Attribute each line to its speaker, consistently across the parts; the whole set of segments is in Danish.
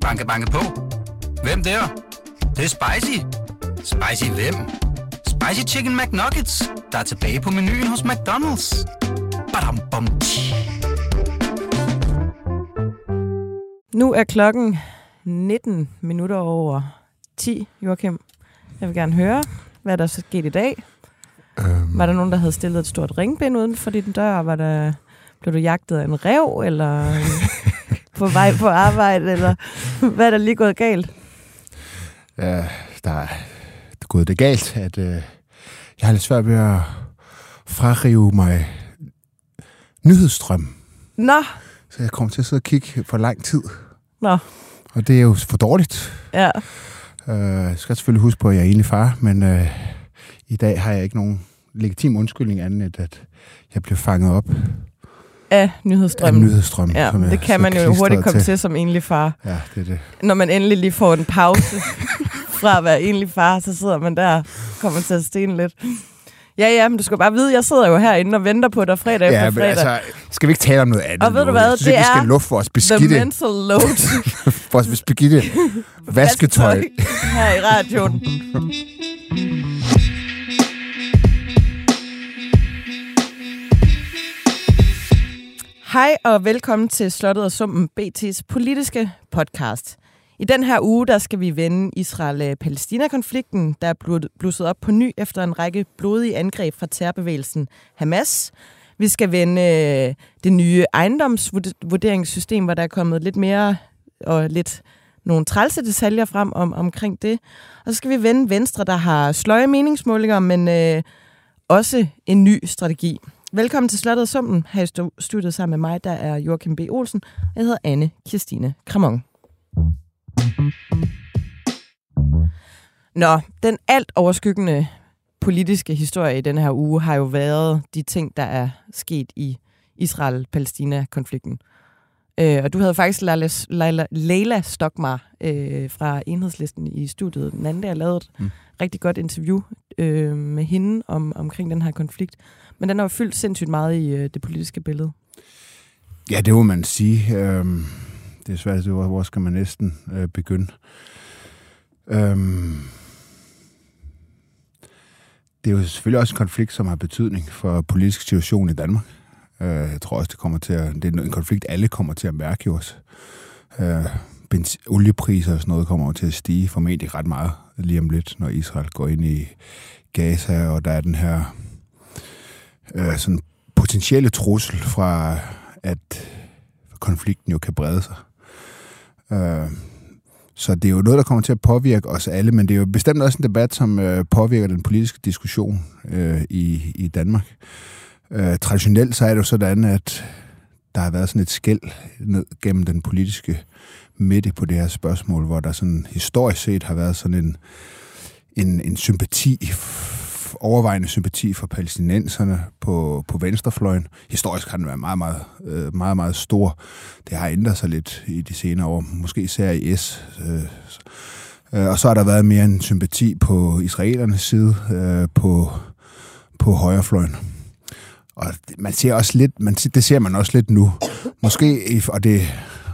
Speaker 1: Banke, banke på. Hvem der? Det, det er spicy. Spicy hvem? Spicy Chicken McNuggets, der er tilbage på menuen hos McDonald's. Badum, bom.
Speaker 2: Nu er klokken 19 minutter over 10, Joachim. Jeg vil gerne høre, hvad der er sket i dag.
Speaker 3: Øhm,
Speaker 2: Var der nogen, der havde stillet et stort ringbind uden for din dør? Var der, blev du jagtet af en rev, eller på vej på arbejde, eller hvad er der lige gået galt?
Speaker 3: ja, der er gået det galt, at øh, jeg har lidt svært ved at frarive mig nyhedsstrøm.
Speaker 2: Nå,
Speaker 3: Så jeg kommer til at sidde og kigge for lang tid.
Speaker 2: Nå.
Speaker 3: Og det er jo for dårligt.
Speaker 2: ja.
Speaker 3: Øh, jeg skal selvfølgelig huske på, at jeg er egentlig far, men øh, i dag har jeg ikke nogen legitim undskyldning anden, end at jeg blev fanget op
Speaker 2: Af
Speaker 3: af
Speaker 2: nyhedsstrømmen.
Speaker 3: nyhedsstrøm.
Speaker 2: Ja,
Speaker 3: som
Speaker 2: det kan man jo hurtigt komme til som enlig far.
Speaker 3: Ja, det er det.
Speaker 2: Når man endelig lige får en pause fra at være enlig far, så sidder man der og kommer til at stene lidt. Ja, ja, men du skal bare vide, jeg sidder jo herinde og venter på dig fredag
Speaker 3: Ja,
Speaker 2: efter fredag.
Speaker 3: altså, skal vi ikke tale om noget andet
Speaker 2: Og ved du hvad,
Speaker 3: Jeg synes
Speaker 2: det
Speaker 3: vi
Speaker 2: er
Speaker 3: skal lufte vores
Speaker 2: The
Speaker 3: beskidte,
Speaker 2: mental load
Speaker 3: vores beskidte vasketøj.
Speaker 2: her i radioen. Hej og velkommen til Slottet og Sumpen, BT's politiske podcast. I den her uge, der skal vi vende Israel-Palæstina-konflikten, der er blusset op på ny efter en række blodige angreb fra terrorbevægelsen Hamas. Vi skal vende øh, det nye ejendomsvurderingssystem, hvor der er kommet lidt mere og lidt nogle trælse detaljer frem om, omkring det. Og så skal vi vende Venstre, der har sløje meningsmålinger, men øh, også en ny strategi. Velkommen til Slottet og Sumpen. Her i stu- studiet sammen med mig, der er Joachim B. Olsen. Jeg hedder Anne Kirstine Kramon. Nå, den alt overskyggende politiske historie i denne her uge har jo været de ting, der er sket i Israel-Palæstina-konflikten. Øh, og du havde faktisk Leila, Leila, Leila Stokmar øh, fra Enhedslisten i studiet den anden dag. Lavede et. Mm. rigtig godt interview øh, med hende om, omkring den her konflikt. Men den har jo fyldt sindssygt meget i øh, det politiske billede.
Speaker 3: Ja, det må man sige. Øhm, det er svært, hvor, hvor skal man næsten øh, begynde. Øhm, det er jo selvfølgelig også en konflikt, som har betydning for politisk situation i Danmark. Øh, jeg tror også, det kommer til at, det er en konflikt, alle kommer til at mærke jo også. Øh, benzin, oliepriser og sådan noget kommer jo til at stige formentlig ret meget lige om lidt, når Israel går ind i Gaza, og der er den her øh, sådan potentielle trussel fra, at konflikten jo kan brede sig. Øh, så det er jo noget, der kommer til at påvirke os alle, men det er jo bestemt også en debat, som øh, påvirker den politiske diskussion øh, i, i Danmark. Øh, traditionelt så er det jo sådan, at der har været sådan et skæld ned gennem den politiske midte på det her spørgsmål, hvor der sådan historisk set har været sådan en, en, en sympati, overvejende sympati for palæstinenserne på, på venstrefløjen. Historisk har den været meget, meget, meget, meget, meget stor. Det har ændret sig lidt i de senere år, måske især i S. Øh, øh og så har der været mere en sympati på israelernes side, øh, på, på højrefløjen. Og man ser også lidt, man, det ser man også lidt nu. Måske, og det,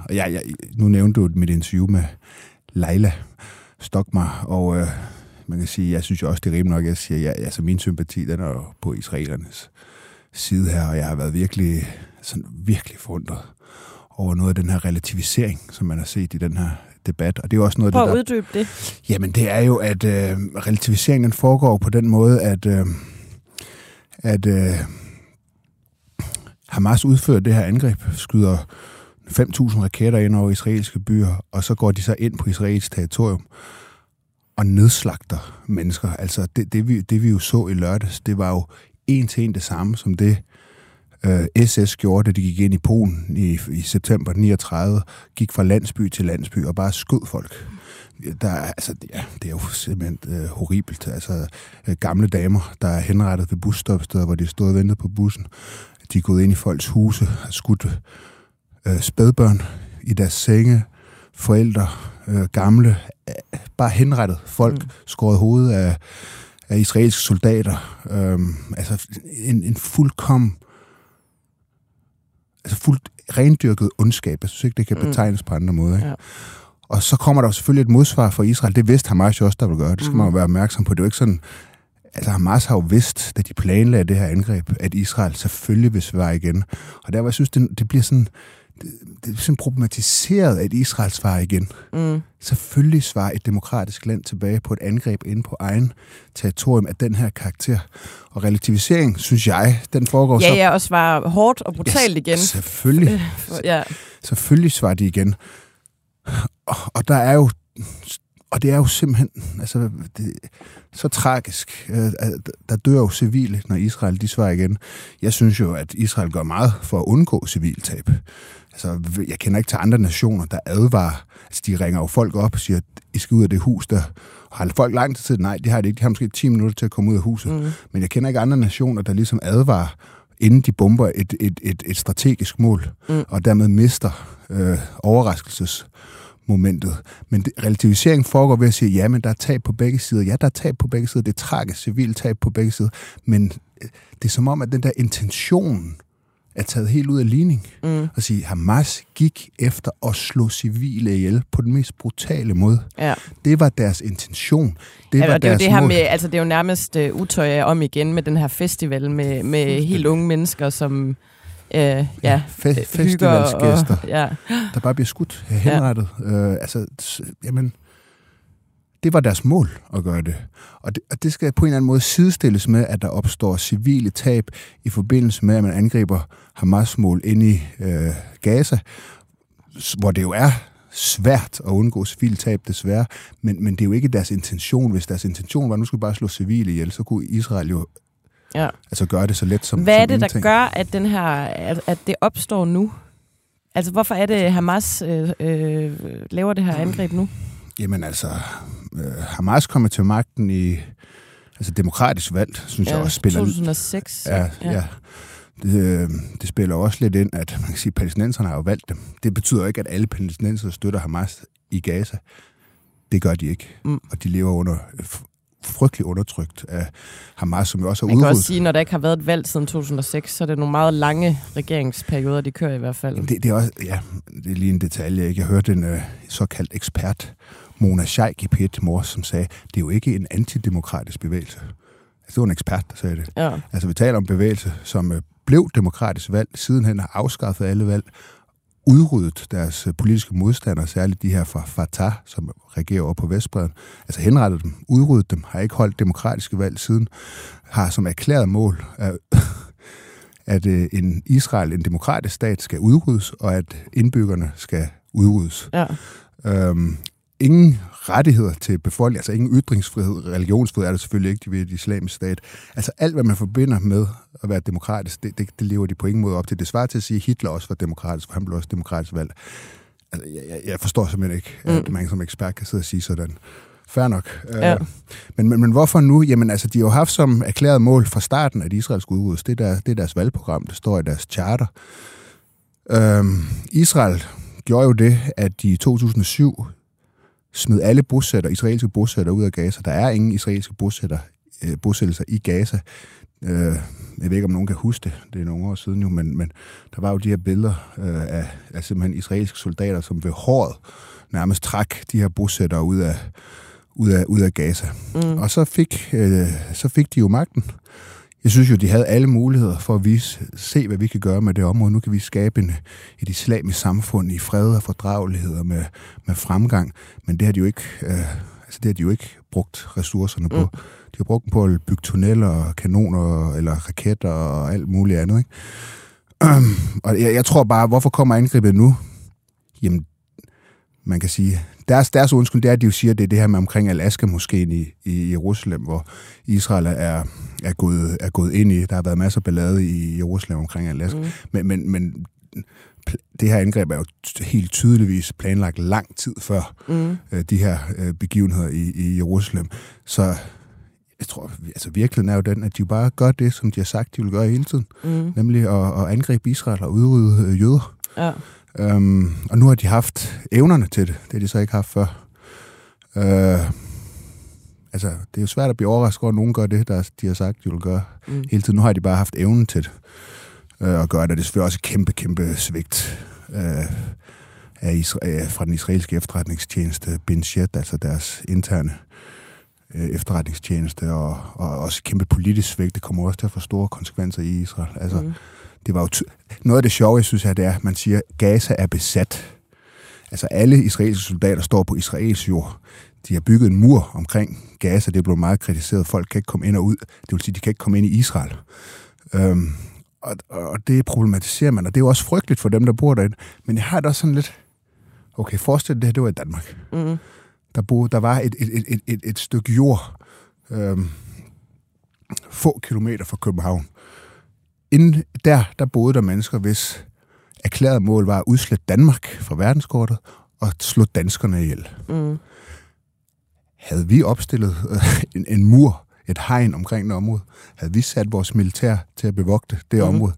Speaker 3: og ja, ja, nu nævnte du mit interview med Leila Stokmar, og øh, man kan sige, jeg synes jo også, det er rimeligt nok, at jeg siger, ja, altså min sympati, den er jo på israelernes side her, og jeg har været virkelig, sådan virkelig forundret over noget af den her relativisering, som man har set i den her debat. Og det er jo også noget
Speaker 2: Prøv
Speaker 3: det,
Speaker 2: at
Speaker 3: der
Speaker 2: uddybe det.
Speaker 3: Jamen, det er jo, at øh, relativiseringen den foregår på den måde, at, øh, at øh, Hamas udfører det her angreb, skyder 5.000 raketter ind over israelske byer, og så går de så ind på israelsk territorium og nedslagter mennesker. Altså, det, det, vi, det vi jo så i lørdags, det var jo en til en det samme som det, øh, SS gjorde, da de gik ind i Polen i, i september 39, gik fra landsby til landsby og bare skød folk. Der, er- altså, det- ja, det er jo simpelthen øh, horribelt. Altså, øh, gamle damer, der er henrettet ved busstopsteder, hvor de stod og ventede på bussen. De er gået ind i folks huse, har skudt øh, spædbørn i deres senge, forældre, øh, gamle, øh, bare henrettet folk,
Speaker 2: Mm.
Speaker 3: mm. skåret hovedet af, af israelske soldater. Øhm, altså en, en fuldkommen altså fuldt rendyrket ondskab. Jeg synes ikke, det kan
Speaker 2: Mm.
Speaker 3: betegnes på andre måder. Ikke?
Speaker 2: Ja.
Speaker 3: Og så kommer der jo selvfølgelig et modsvar fra Israel. Det vidste Hamas jo også, der vil gøre. Det skal
Speaker 2: Mm.
Speaker 3: man jo være opmærksom på. Det er jo ikke sådan... Altså Hamas har jo vidst, da de planlagde det her angreb, at Israel selvfølgelig vil svare igen. Og der hvor jeg synes, det, det bliver sådan... Det, det er sådan problematiseret, at Israel svarer igen.
Speaker 2: Mm.
Speaker 3: Selvfølgelig svarer et demokratisk land tilbage på et angreb inde på egen territorium af den her karakter. Og relativisering, synes jeg, den foregår
Speaker 2: Ja,
Speaker 3: så...
Speaker 2: ja, og svare hårdt og brutalt
Speaker 3: Ja,
Speaker 2: igen.
Speaker 3: Selvfølgelig.
Speaker 2: Ja.
Speaker 3: Selvfølgelig svarer de igen. Og, og der er jo... Og det er jo simpelthen altså, det, så tragisk. Øh, Der dør jo civile, når Israel de svarer igen. Jeg synes jo, at Israel gør meget for at undgå civiltab. Altså, jeg kender ikke til andre nationer, der advarer. Altså, de ringer jo folk op og siger, at I skal ud af det hus der. Har folk lang tid til det? Nej, de har det ikke. De har måske 10 minutter til at komme ud af huset.
Speaker 2: Mm.
Speaker 3: Men jeg kender ikke andre nationer, der ligesom advarer, inden de bomber et, et, et, et strategisk mål,
Speaker 2: Mm.
Speaker 3: og dermed mister øh, overraskelsesmomentet. Men det, relativisering foregår ved at sige, ja, men der er tab på begge sider. Ja, der er tab på begge sider. Det er tragisk civilt tab på begge sider. Men øh, det er som om, at den der intention er taget helt ud af ligning.
Speaker 2: Mm.
Speaker 3: At sige, Hamas gik efter at slå civile ihjel på den mest brutale måde.
Speaker 2: Ja.
Speaker 3: Det var deres intention. Det
Speaker 2: ja,
Speaker 3: var
Speaker 2: og det er
Speaker 3: deres
Speaker 2: det her
Speaker 3: mål.
Speaker 2: med, altså det er jo nærmest uh, utøj om igen med den her festival med, med helt unge mennesker, som uh, ja,
Speaker 3: Fe-
Speaker 2: hygger
Speaker 3: festivalsgæster.
Speaker 2: Og, ja.
Speaker 3: der bare bliver skudt henrettet. Ja. Øh, altså, jamen, det var deres mål at gøre det. Og, det. og det skal på en eller anden måde sidestilles med, at der opstår civile tab i forbindelse med, at man angriber Hamas-mål ind i øh, Gaza, hvor det jo er svært at undgå civile tab, desværre, men, men det er jo ikke deres intention. Hvis deres intention var, at nu skulle vi bare slå civile ihjel, så kunne Israel jo
Speaker 2: Ja.
Speaker 3: altså gøre det så let som
Speaker 2: Hvad er
Speaker 3: som
Speaker 2: det, der
Speaker 3: ingenting.
Speaker 2: gør, at, den her, at, at det opstår nu? Altså, hvorfor er det, Hamas øh, øh, laver det her angreb nu?
Speaker 3: Jamen altså, Hamas kommer til magten i altså demokratisk valg, synes jeg også spiller
Speaker 2: 2006.
Speaker 3: Ja, ja. ja. Det, øh, det spiller også lidt ind, at man kan sige, at palæstinenserne har jo valgt dem. Det betyder ikke, at alle palæstinenser støtter Hamas i Gaza. Det gør de ikke.
Speaker 2: Mm.
Speaker 3: Og de lever under f- frygtelig undertrykt af Hamas, som jo også har
Speaker 2: Man kan
Speaker 3: udryddet.
Speaker 2: også sige, når der ikke har været et valg siden 2006, så er det nogle meget lange regeringsperioder, de kører i hvert fald.
Speaker 3: Det, det er også, ja, det er lige en detalje. ikke? Jeg hørte en øh, såkaldt ekspert, Mona Scheik i P1 Mor, som sagde, det er jo ikke en antidemokratisk bevægelse. Altså, det var en ekspert, der sagde det.
Speaker 2: Ja.
Speaker 3: Altså, vi taler om bevægelse, som øh, blev demokratisk valg, sidenhen har afskaffet alle valg, udryddet deres øh, politiske modstandere, særligt de her fra Fatah, som regerer over på Vestbreden. Altså henrettet dem, udryddet dem, har ikke holdt demokratiske valg siden, har som erklæret mål, at, at øh, en Israel, en demokratisk stat, skal udryddes, og at indbyggerne skal udryddes.
Speaker 2: ja.
Speaker 3: Øhm, ingen rettigheder til befolkningen, altså ingen ytringsfrihed, religionsfrihed er der selvfølgelig ikke ved et islamisk stat. Altså alt, hvad man forbinder med at være demokratisk, det, det, det lever de på ingen måde op til. Det svarer til at sige, at Hitler også var demokratisk, for han blev også demokratisk valgt. Altså, jeg, jeg, jeg forstår simpelthen ikke, mm. at man som ekspert kan sidde og sige sådan. Fair nok.
Speaker 2: Ja.
Speaker 3: Øh, men, men, men hvorfor nu? Jamen altså, de har jo haft som erklæret mål fra starten, at Israel skulle udryddes. Det er, der, det er deres valgprogram, det står i deres charter. Øhm, Israel gjorde jo det, at de i 2007 smed alle bosætter, israelske bosætter ud af Gaza. Der er ingen israelske bosætter, øh, bosættelser i Gaza. Øh, jeg ved ikke, om nogen kan huske det. Det er nogle år siden jo, men, men der var jo de her billeder øh, af, af simpelthen israelske soldater, som ved håret nærmest trak de her bosættere ud af, ud af, ud af Gaza.
Speaker 2: Mm.
Speaker 3: Og så fik, øh, så fik de jo magten. Jeg synes jo, de havde alle muligheder for at vise, se, hvad vi kan gøre med det område. Nu kan vi skabe en, et islamisk samfund i fred og fordragelighed og med, med fremgang. Men det har de jo ikke, øh, altså det har de jo ikke brugt ressourcerne på.
Speaker 2: Mm.
Speaker 3: De har brugt dem på at bygge tunneller kanoner eller raketter og alt muligt andet. Ikke? og jeg, jeg tror bare, hvorfor kommer angrebet nu? Jamen, man kan sige, deres, deres undskyld, det er, at de jo siger, at det er det her med omkring Alaska-moskeen i, i Jerusalem, hvor Israel er, er, gået, er gået ind i. Der har været masser af ballade i Jerusalem omkring Alaska.
Speaker 2: Mm.
Speaker 3: Men, men, men det her angreb er jo helt tydeligvis planlagt lang tid før
Speaker 2: Mm.
Speaker 3: øh, de her øh, begivenheder i, i Jerusalem. Så jeg tror, altså virkeligheden er jo den, at de bare gør det, som de har sagt, de vil gøre hele tiden.
Speaker 2: Mm.
Speaker 3: Nemlig at, at angribe Israel og udrydde øh, jøder.
Speaker 2: Ja.
Speaker 3: Øhm, og nu har de haft evnerne til det. Det har de så ikke haft før. Øh, altså, det er jo svært at blive overrasket over, at nogen gør det, der de har sagt, de vil gøre
Speaker 2: Mm.
Speaker 3: hele tiden. Nu har de bare haft evnen til det. øh, og gør det. Det er selvfølgelig også et kæmpe, kæmpe svigt øh, af Isra- fra den israelske efterretningstjeneste, Binshet, altså deres interne øh, efterretningstjeneste, og, og også kæmpe politisk svigt. Det kommer også til at få store konsekvenser i Israel. Altså, mm. Det var jo noget af det sjove, jeg synes, er, det er, at man siger, at Gaza er besat. Altså alle israelske soldater står på israelsk jord. De har bygget en mur omkring Gaza. Det er blevet meget kritiseret. Folk kan ikke komme ind og ud. Det vil sige, de kan ikke komme ind i Israel. Øhm, og, og det problematiserer man, og det er jo også frygteligt for dem, der bor derinde. Men jeg har det også sådan lidt... Okay, forestil dig, det her, det var i Danmark. Mm. Der, boede, der var et, et, et, et, et stykke jord øhm, få kilometer fra København. Inden der, der boede der mennesker, hvis erklæret mål var at udslætte Danmark fra verdenskortet og slå danskerne ihjel. Mm. Havde vi opstillet øh, en, en mur, et hegn omkring det område, havde vi sat vores militær til at bevogte det mm. område?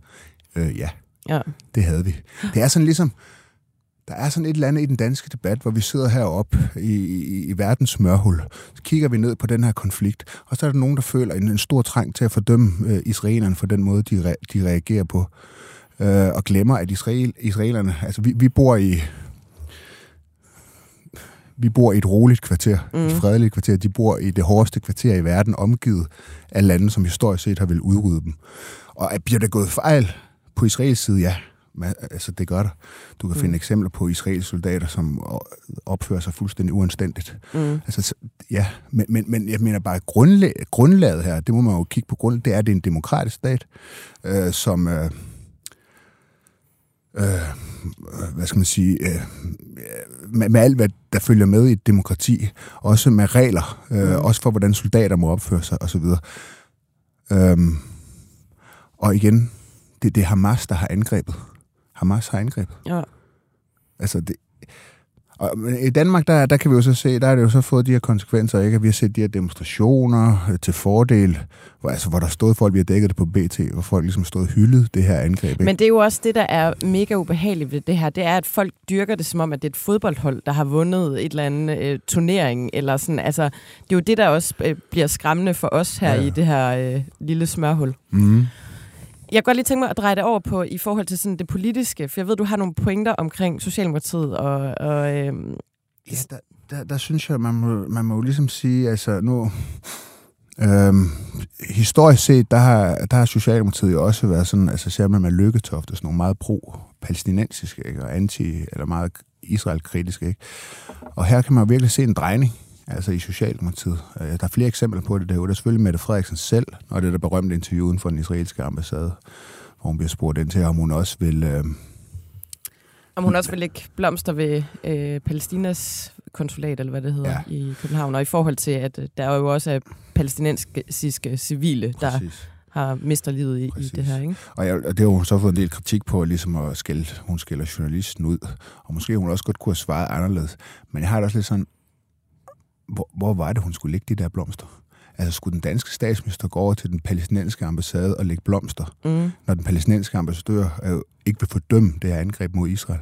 Speaker 3: Øh, ja, ja, det havde vi. Det er sådan ligesom, der er sådan et eller andet i den danske debat, hvor vi sidder heroppe i, i, i verdens smørhul. Så kigger vi ned på den her konflikt, og så er der nogen, der føler en, en stor trang til at fordømme øh, israelerne for den måde, de, re, de reagerer på. Øh, og glemmer, at Israel, israelerne... Altså, vi, vi bor i vi bor i et roligt kvarter, mm. et fredeligt kvarter. De bor i det hårdeste kvarter i verden, omgivet af lande, som historisk set har vil udrydde dem. Og bliver der gået fejl på Israels side? Ja, altså det gør der. Du kan mm. finde eksempler på israelske soldater, som opfører sig fuldstændig uanstændigt. Mm. Altså, ja, men, men, men jeg mener bare, grundlag, grundlaget her, det må man jo kigge på grund, det er, at det er en demokratisk stat, øh, som... Øh, øh, hvad skal man sige, øh, med, med alt, hvad der følger med i et demokrati, også med regler, øh, mm. også for, hvordan soldater må opføre sig osv. Øhm, og igen, det, det er Hamas, der har angrebet. Hamas har angrebet. Ja. Altså, det, og i Danmark, der, der kan vi jo så se, der er det jo så fået de her konsekvenser, ikke? Vi har set de her demonstrationer øh, til fordel, hvor, altså, hvor der stod folk, vi har dækket det på BT, hvor folk ligesom stod hyldet det her angreb. Ikke?
Speaker 2: Men det er jo også det, der er mega ubehageligt ved det her, det er, at folk dyrker det som om, at det er et fodboldhold, der har vundet et eller andet øh, turnering, eller sådan, altså, det er jo det, der også øh, bliver skræmmende for os her ja. i det her øh, lille smørhul. Mm. Jeg kan godt lige tænke mig at dreje det over på i forhold til sådan det politiske, for jeg ved, du har nogle pointer omkring Socialdemokratiet og... og øhm,
Speaker 3: ja, der, der, der synes jeg, man må, man må jo ligesom sige, altså nu... Øhm, historisk set, der har, der har Socialdemokratiet jo også været sådan, altså ser man med Lykketoft, sådan nogle meget pro-palæstinensiske, ikke? og anti- eller meget Israel-kritiske, ikke? Og her kan man jo virkelig se en drejning altså i Socialdemokratiet. Øh, der er flere eksempler på det derude. Der er selvfølgelig Mette Frederiksen selv, og det er der berømte interview uden for den israelske ambassade, hvor hun bliver spurgt ind til, om hun også vil... Øh,
Speaker 2: om hun også vil lægge blomster ved øh, Palæstinas konsulat, eller hvad det hedder, ja. i København. Og i forhold til, at øh, der jo også er palæstinensiske civile, der Præcis. har mistet livet i, i det her. Ikke?
Speaker 3: Og, jeg, og det har hun så fået en del kritik på, ligesom at skælde, hun skælder journalisten ud. Og måske hun også godt kunne have svaret anderledes. Men jeg har det også lidt sådan, hvor, hvor var det, hun skulle lægge de der blomster? Altså, skulle den danske statsminister gå over til den palæstinensiske ambassade og lægge blomster, mm. når den palæstinensiske ambassadør øh, ikke vil fordømme det her angreb mod Israel?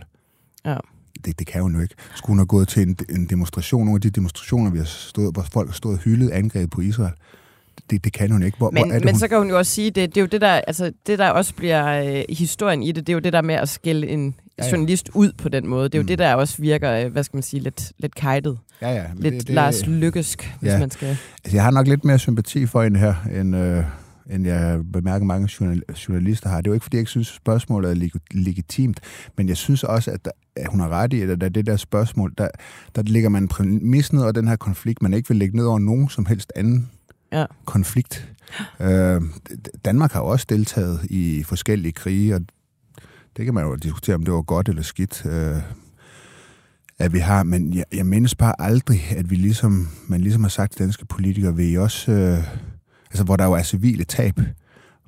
Speaker 3: Ja. Det, det kan hun jo ikke. Skulle hun have gået til en, en demonstration, nogle af de demonstrationer, vi har stået, hvor folk har stået og hyldet angreb på Israel, det, det kan hun ikke. Hvor,
Speaker 2: men
Speaker 3: hvor er det,
Speaker 2: men hun... så kan hun jo også sige, det, det er jo det der, altså, det der også bliver øh, historien i det, det er jo det der med at skille en ja, ja. journalist ud på den måde. Det er jo mm. det, der også virker, øh, hvad skal man sige, lidt, lidt kajtet. Ja, ja. lidt det, det, Lars Lykkesk, hvis ja. man skal...
Speaker 3: Altså, jeg har nok lidt mere sympati for en her, end, øh, end jeg bemærker mange journalister har. Det er jo ikke, fordi jeg ikke synes, spørgsmålet er leg- legitimt, men jeg synes også, at, der, at hun har ret i, at der, det der spørgsmål, der, der ligger man en præmis ned over den her konflikt, man ikke vil lægge ned over nogen som helst anden ja. konflikt. Øh, Danmark har også deltaget i forskellige krige, og det kan man jo diskutere, om det var godt eller skidt, øh, at vi har. Men jeg, jeg mindes bare aldrig, at vi ligesom, man ligesom har sagt til danske politikere, vil I også, øh, altså hvor der jo er civile tab,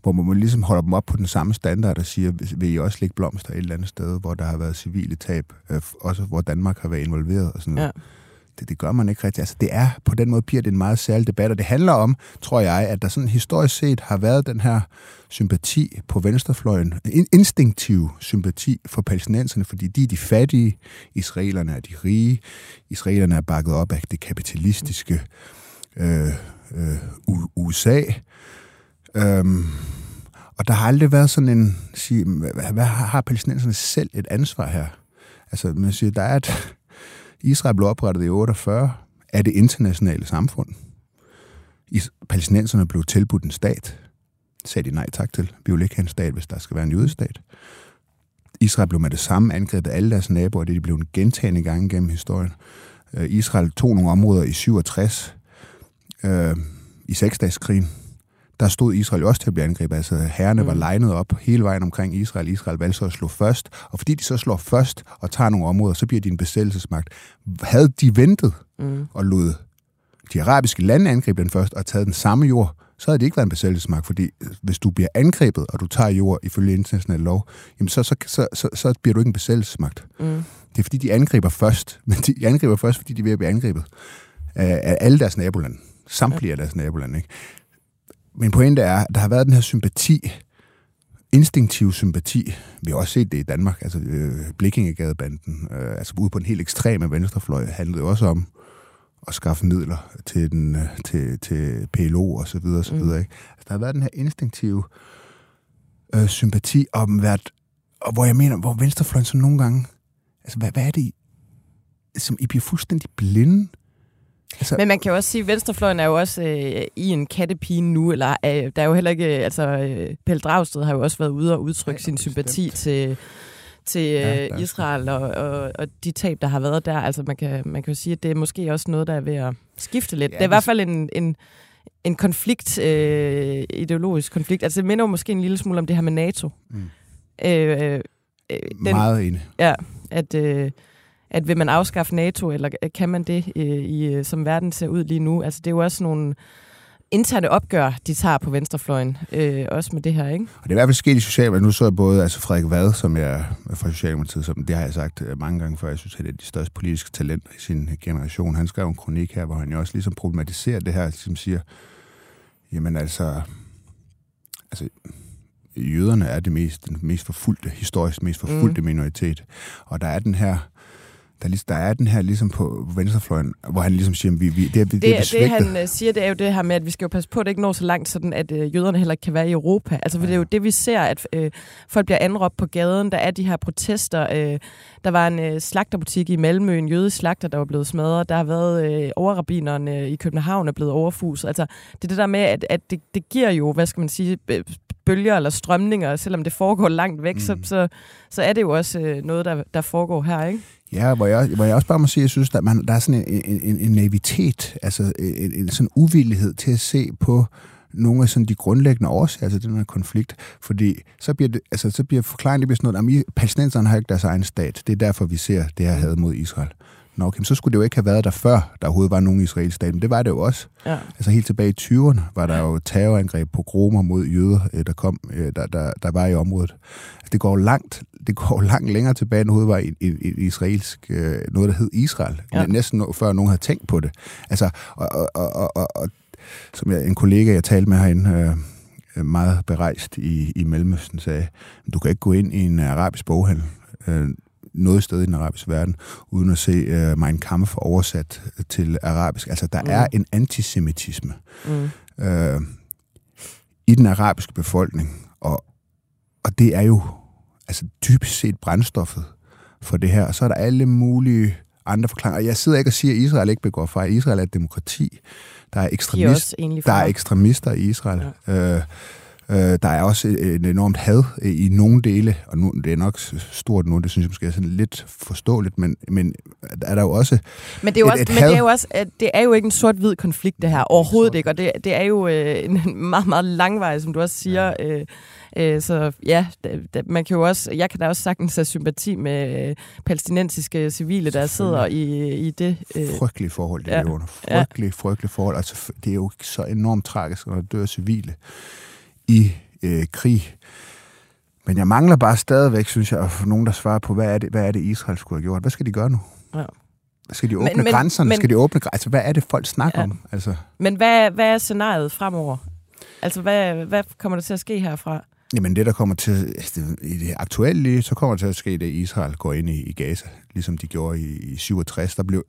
Speaker 3: hvor man ligesom holder dem op på den samme standard og siger, vil I også lægge blomster et eller andet sted, hvor der har været civile tab, øh, også hvor Danmark har været involveret og sådan noget. Ja det, det gør man ikke rigtigt. Altså, det er på den måde, bliver det en meget særlig debat, og det handler om, tror jeg, at der sådan historisk set har været den her sympati på venstrefløjen, en instinktiv sympati for palæstinenserne, fordi de er de fattige, israelerne er de rige, israelerne er bakket op af det kapitalistiske øh, øh, USA. Øhm, Og der har aldrig været sådan en, sige, hvad, hvad har, palæstinenserne selv et ansvar her? Altså, man siger, der er et, Israel blev oprettet i 48 af det internationale samfund. Is, palæstinenserne blev tilbudt en stat. Sagde de nej tak til. Vi vil ikke have en stat, hvis der skal være en jødestat. Israel blev med det samme angrebet af alle deres naboer, det de blev en gentagende gang gennem historien. Øh, Israel tog nogle områder i 67, øh, i seksdagskrigen, der stod Israel også til at blive angrebet. Altså herrene mm. var legnet op hele vejen omkring Israel. Israel valgte så at slå først. Og fordi de så slår først og tager nogle områder, så bliver de en besættelsesmagt. Havde de ventet mm. og lod de arabiske lande angribe den først og taget den samme jord, så havde det ikke været en besættelsesmagt, fordi hvis du bliver angrebet, og du tager jord ifølge international lov, jamen så, så, så, så, så bliver du ikke en besættelsesmagt. Mm. Det er fordi, de angriber først, men de angriber først, fordi de er ved at blive angrebet af, af alle deres nabolande. Samtlige af deres nabolande. Ikke? Min pointe er, at der har været den her sympati, instinktiv sympati. Vi har også set det i Danmark, altså øh, Blikkingegadebanden, øh, altså ude på en helt ekstreme venstrefløj, handlede jo også om at skaffe midler til, den, øh, til, til PLO og så videre, og så mm. videre. Ikke? Altså, der har været den her instinktive øh, sympati om, hvad, og hvor jeg mener, hvor venstrefløjen så nogle gange, altså hvad, hvad er det, som I bliver fuldstændig blinde
Speaker 2: Altså, Men man kan jo også sige, at venstrefløjen er jo også øh, i en kattepine nu, eller øh, der er jo heller ikke, altså øh, Pelle Dragsted har jo også været ude og udtrykke ja, sin sympati til, til ja, øh, Israel og, og, og de tab, der har været der. Altså man kan, man kan jo sige, at det er måske også noget, der er ved at skifte lidt. Ja, det er i hvert fald en, en, en konflikt, øh, ideologisk konflikt. Altså det minder jo måske en lille smule om det her med NATO. Mm.
Speaker 3: Øh, øh, den, Meget enig.
Speaker 2: Ja, at... Øh, at vil man afskaffe NATO, eller kan man det, i, i, som verden ser ud lige nu? Altså, det er jo også nogle interne opgør, de tager på venstrefløjen, øh, også med det her, ikke?
Speaker 3: Og det er i hvert fald sket i Socialdemokratiet. Nu så jeg både altså Frederik Vad, som jeg er fra Socialdemokratiet, som det har jeg sagt øh, mange gange før, jeg synes, at det er de største politiske talenter i sin generation. Han skrev en kronik her, hvor han jo også ligesom problematiserer det her, som siger, jamen altså, altså jøderne er det mest, den mest forfulgte, historisk mest forfulgte mm. minoritet. Og der er den her der, der er den her ligesom på venstrefløjen, hvor han ligesom siger, at vi, vi, det, er, det,
Speaker 2: det, er det, han uh, siger, det er jo det her med, at vi skal jo passe på, at det ikke når så langt, sådan at uh, jøderne heller ikke kan være i Europa. Altså, for ja. det er jo det, vi ser, at uh, folk bliver anråbt på gaden. Der er de her protester. Uh, der var en uh, slagterbutik i Malmø, en jødisk slagter, der var blevet smadret. Der har været uh, overrabinerne uh, i København er blevet overfuset. Altså, det er det der med, at, at det, det giver jo, hvad skal man sige, bølger eller strømninger, selvom det foregår langt væk, mm. så, så, så er det jo også uh, noget, der, der foregår her, ikke?
Speaker 3: Ja, hvor jeg, hvor jeg også bare må sige, at jeg synes, at man, der er sådan en, en, en naivitet, altså en, en sådan uvillighed til at se på nogle af sådan de grundlæggende årsager til den her konflikt, fordi så bliver, det, altså, så bliver forklaringen, det bliver sådan noget, at palæstinenserne har ikke deres egen stat. Det er derfor, vi ser det her had mod Israel. Nå, okay, så skulle det jo ikke have været der før, der overhovedet var nogen israelsk stat, men det var det jo også. Ja. Altså helt tilbage i 20'erne var der jo terrorangreb på gromer mod jøder, øh, der, kom, øh, der, der, der var i området. Altså, det går langt, det går langt længere tilbage, end overhovedet var i, i, i israelsk, øh, noget, der hed Israel. Ja. Næsten før nogen havde tænkt på det. Altså, og, og, og, og, og som jeg, en kollega, jeg talte med herinde, øh, meget berejst i, i Mellemøsten, sagde, du kan ikke gå ind i en arabisk boghandel, øh, noget sted i den arabiske verden, uden at se uh, Mein Kampf oversat til arabisk. Altså, der mm. er en antisemitisme mm. uh, i den arabiske befolkning, og, og det er jo altså dybest set brændstoffet for det her. Og så er der alle mulige andre forklaringer. Jeg sidder ikke og siger, at Israel ikke begår fejl. Israel er et demokrati. Der er, ekstremist, der er ekstremister i Israel. Ja. Uh, Øh, der er også et enormt had i nogle dele, og nu, det er nok stort nu, det synes jeg måske er sådan lidt forståeligt, men, men er der jo også
Speaker 2: Men det er jo, et, også, et men det er jo også, det er jo ikke en sort-hvid konflikt, det her, overhovedet ikke, og det, det er jo øh, en meget, meget langvej, som du også siger, ja. øh, øh, så ja, man kan jo også, jeg kan da også sagtens have sympati med øh, palæstinensiske civile, der sidder i, i det.
Speaker 3: Øh. Frygtelige forhold, det er ja. under. Frygtelige, ja. frygtelige forhold. Altså, det er jo så enormt tragisk, når der dør civile i øh, krig. Men jeg mangler bare stadigvæk, synes jeg, at få nogen, der svarer på, hvad er, det, hvad er det, Israel skulle have gjort? Hvad skal de gøre nu? Ja. Skal de åbne men, grænserne? Men, skal de åbne Altså, hvad er det, folk snakker ja. om? Altså.
Speaker 2: Men hvad, hvad er scenariet fremover? Altså, hvad, hvad kommer der til at ske herfra?
Speaker 3: Jamen det, der kommer til, altså, i det aktuelle så kommer der til at ske, det Israel går ind i, i Gaza, ligesom de gjorde i, i 67. Der blev,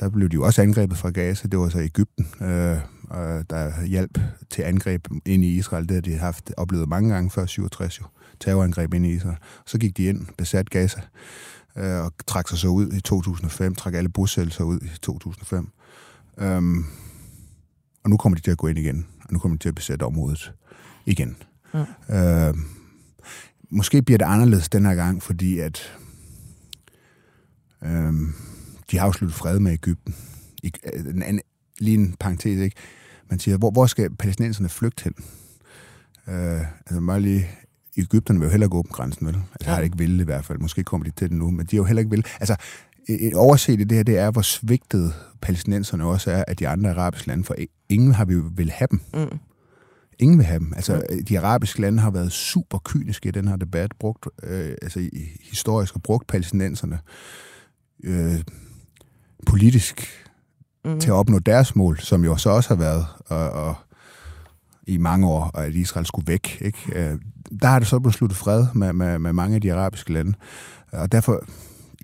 Speaker 3: der blev de jo også angrebet fra Gaza, det var så Ægypten, øh, og der hjalp til angreb ind i Israel. Det har de haft oplevet mange gange før 67 jo. Terrorangreb ind i Israel. Så gik de ind, besat Gaza, øh, og trak sig så ud i 2005, trak alle bosættelser ud i 2005. Øhm, og nu kommer de til at gå ind igen, og nu kommer de til at besætte området igen. Ja. Øh, måske bliver det anderledes den her gang, fordi at øh, de har afsluttet fred med Ægypten. I, en, en, lige en parentes, ikke? Man siger, hvor, hvor skal palæstinenserne flygte hen? Øh, altså bare lige, Ægypterne vil jo heller gå åbne grænsen, vel? Altså, ja. har ikke ville i hvert fald. Måske kommer de til det nu, men de er jo heller ikke vil. Altså, et overset i det her, det er, hvor svigtet palæstinenserne også er af de andre arabiske lande, for ingen har vi vil have dem. Mm. Ingen vil have dem. Altså, mm. de arabiske lande har været super kyniske i den her debat, brugt, øh, altså historisk, og brugt palæstinenserne øh, politisk mm. til at opnå deres mål, som jo så også har været og, og, i mange år, at Israel skulle væk. Ikke? Øh, der har det så blevet sluttet fred med, med, med mange af de arabiske lande, og derfor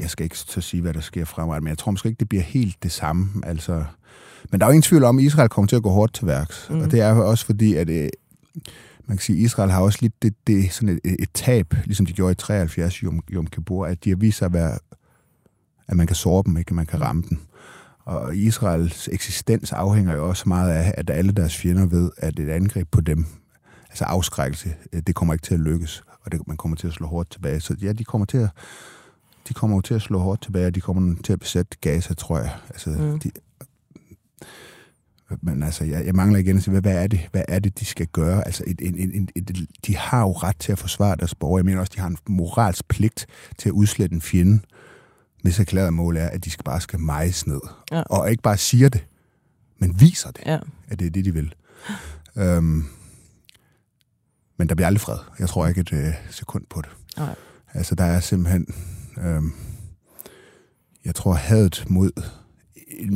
Speaker 3: jeg skal ikke så sige, hvad der sker fremover, men jeg tror måske ikke, det bliver helt det samme. Altså, men der er jo ingen tvivl om, at Israel kommer til at gå hårdt til værks. Mm. Og det er også fordi, at øh, man kan sige, at Israel har også lidt det, det sådan et, et tab, ligesom de gjorde i 73 Yom, Yom Kippur, at de har vist sig at være, at man kan såre dem, ikke? at man kan ramme dem. Og Israels eksistens afhænger jo også meget af, at alle deres fjender ved, at et angreb på dem, altså afskrækkelse, øh, det kommer ikke til at lykkes, og det, man kommer til at slå hårdt tilbage. Så ja, de kommer til at de kommer jo til at slå hårdt tilbage, og de kommer til at besætte Gaza, tror jeg. Altså, mm. de, men altså, jeg, jeg mangler igen at sige, hvad, hvad, er det, hvad er det, de skal gøre? Altså, et, et, et, et, de har jo ret til at forsvare deres borgere. Jeg mener også, de har en moralsk pligt til at udslette en fjende, hvis erklæret mål er, at de skal bare skal mejes ned. Ja. Og ikke bare siger det, men viser det, ja. at det er det, de vil. Øhm, men der bliver aldrig fred. Jeg tror ikke et øh, sekund på det. Nej. Altså, der er simpelthen Øh, jeg tror, hadet mod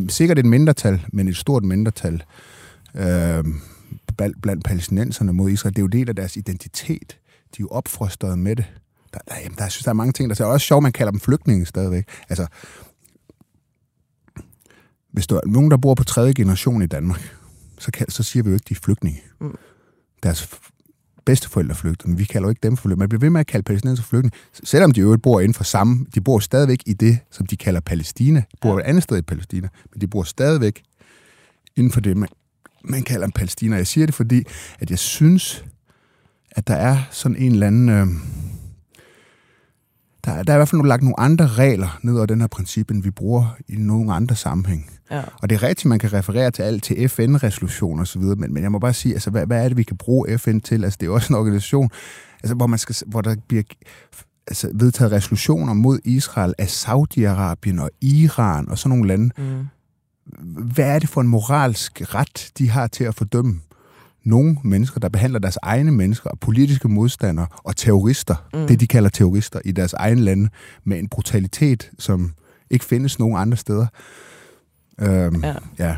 Speaker 3: sikkert et mindretal, men et stort mindretal øh, blandt palæstinenserne mod Israel, det er jo del af deres identitet. De er jo opfrostret med det. Der, der, jamen, der, jeg synes, der er mange ting, der er også sjovt, man kalder dem flygtninge stadigvæk. Altså, hvis der er nogen, der bor på tredje generation i Danmark, så, kan, så siger vi jo ikke, de er flygtninge. Mm. Deres bedsteforældre flygtede, men vi kalder jo ikke dem for flygtninge. Man bliver ved med at kalde palæstinenser flygtninge, selvom de jo bor inden for samme, de bor stadigvæk i det, som de kalder Palæstina, de bor et andet sted i Palæstina, men de bor stadigvæk inden for det, man, man kalder Palæstina. Jeg siger det, fordi at jeg synes, at der er sådan en eller anden... Øh, der, der er i hvert fald lagt nogle andre regler ned over den her princip, end vi bruger i nogle andre sammenhæng. Ja. Og det er rigtigt, man kan referere til alt til FN-resolutioner osv., men, men jeg må bare sige, altså, hvad, hvad er det, vi kan bruge FN til? Altså, det er også en organisation, altså, hvor, man skal, hvor der bliver altså, vedtaget resolutioner mod Israel af Saudi-Arabien og Iran og sådan nogle lande. Mm. Hvad er det for en moralsk ret, de har til at fordømme nogle mennesker, der behandler deres egne mennesker og politiske modstandere og terrorister, mm. det de kalder terrorister i deres egen lande, med en brutalitet, som ikke findes nogen andre steder. Øhm, ja. ja.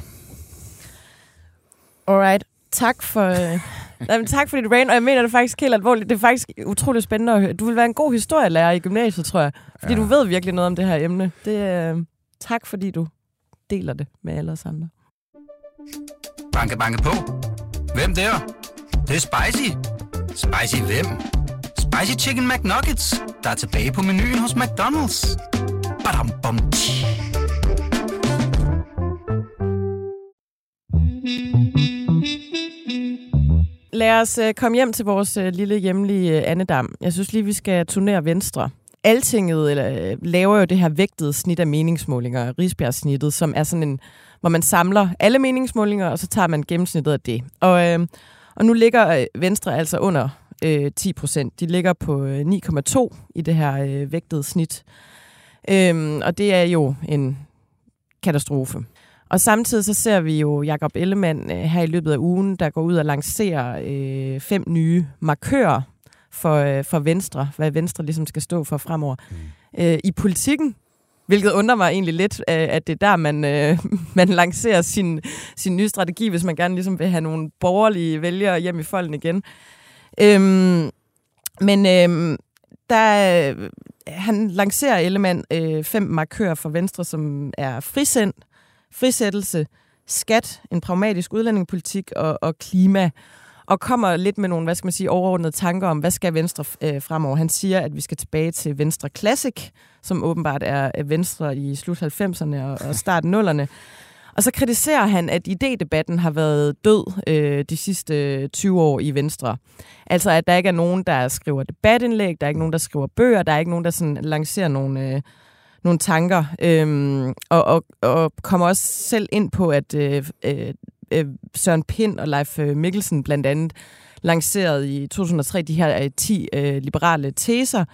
Speaker 2: Alright. Tak for, øh, tak for dit rain, og jeg mener det faktisk helt alvorligt. Det er faktisk utroligt spændende at høre. Du vil være en god historielærer i gymnasiet, tror jeg. Fordi ja. du ved virkelig noget om det her emne. Det, øh, tak fordi du deler det med alle os andre.
Speaker 1: Banke, banke på. Hvem der? Det, det er spicy. Spicy hvem? Spicy Chicken McNuggets, der er tilbage på menuen hos McDonald's. Badum, bom, tji.
Speaker 2: Lad os øh, komme hjem til vores øh, lille hjemlige øh, andedam. Jeg synes lige, vi skal turnere Venstre. Altinget eller, øh, laver jo det her vægtede snit af meningsmålinger, Rigsbjerg-snittet, som er sådan en, hvor man samler alle meningsmålinger, og så tager man gennemsnittet af det. Og, øh, og nu ligger øh, Venstre altså under øh, 10 procent. De ligger på øh, 9,2 i det her øh, vægtede snit. Uh, og det er jo en katastrofe. Og samtidig så ser vi jo Jakob Ellemann øh, her i løbet af ugen, der går ud og lancerer øh, fem nye markører for, øh, for Venstre, hvad Venstre ligesom skal stå for fremover. Mm. Øh, I politikken, hvilket undrer mig egentlig lidt, øh, at det er der, man, øh, man lancerer sin, sin nye strategi, hvis man gerne ligesom vil have nogle borgerlige vælgere hjem i folden igen. Øhm, men øh, der, han lancerer Ellemann øh, fem markører for Venstre, som er frisind, frisættelse, skat, en pragmatisk udlændingepolitik og, og klima og kommer lidt med nogle, hvad skal man sige, overordnede tanker om, hvad skal Venstre øh, fremover. Han siger, at vi skal tilbage til Venstre Classic, som åbenbart er Venstre i slut 90'erne og, og start 0'erne. Og så kritiserer han, at idédebatten har været død øh, de sidste øh, 20 år i Venstre. Altså, at der ikke er nogen, der skriver debatindlæg, der er ikke nogen, der skriver bøger, der er ikke nogen, der sådan lancerer nogle, øh, nogle tanker. Øhm, og, og, og kommer også selv ind på, at øh, øh, øh, Søren Pind og Leif øh, Mikkelsen blandt andet lancerede i 2003 de her øh, 10 øh, liberale teser,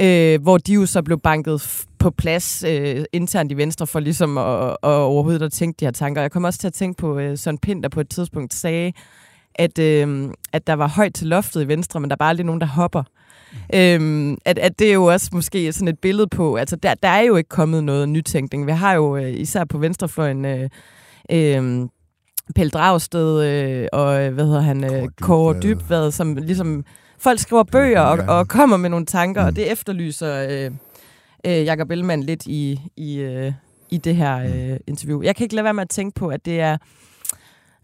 Speaker 2: øh, hvor de jo så blev banket på plads øh, internt i Venstre for ligesom at, at overhovedet at tænke de her tanker. Jeg kommer også til at tænke på øh, Søren Pind, der på et tidspunkt sagde, at, øh, at der var højt til loftet i Venstre, men der er bare aldrig nogen, der hopper. Mm. Øhm, at, at det er jo også måske sådan et billede på, altså der, der er jo ikke kommet noget nytænkning. Vi har jo øh, især på venstrefløjen øh, øh, Pelle Dragsted øh, og hvad hedder han, øh, Kåre Dybvad, som ligesom folk skriver bøger og, og kommer med nogle tanker, mm. og det efterlyser øh, øh, Jakob Ellemann lidt i, i, øh, i det her øh, interview. Jeg kan ikke lade være med at tænke på, at det er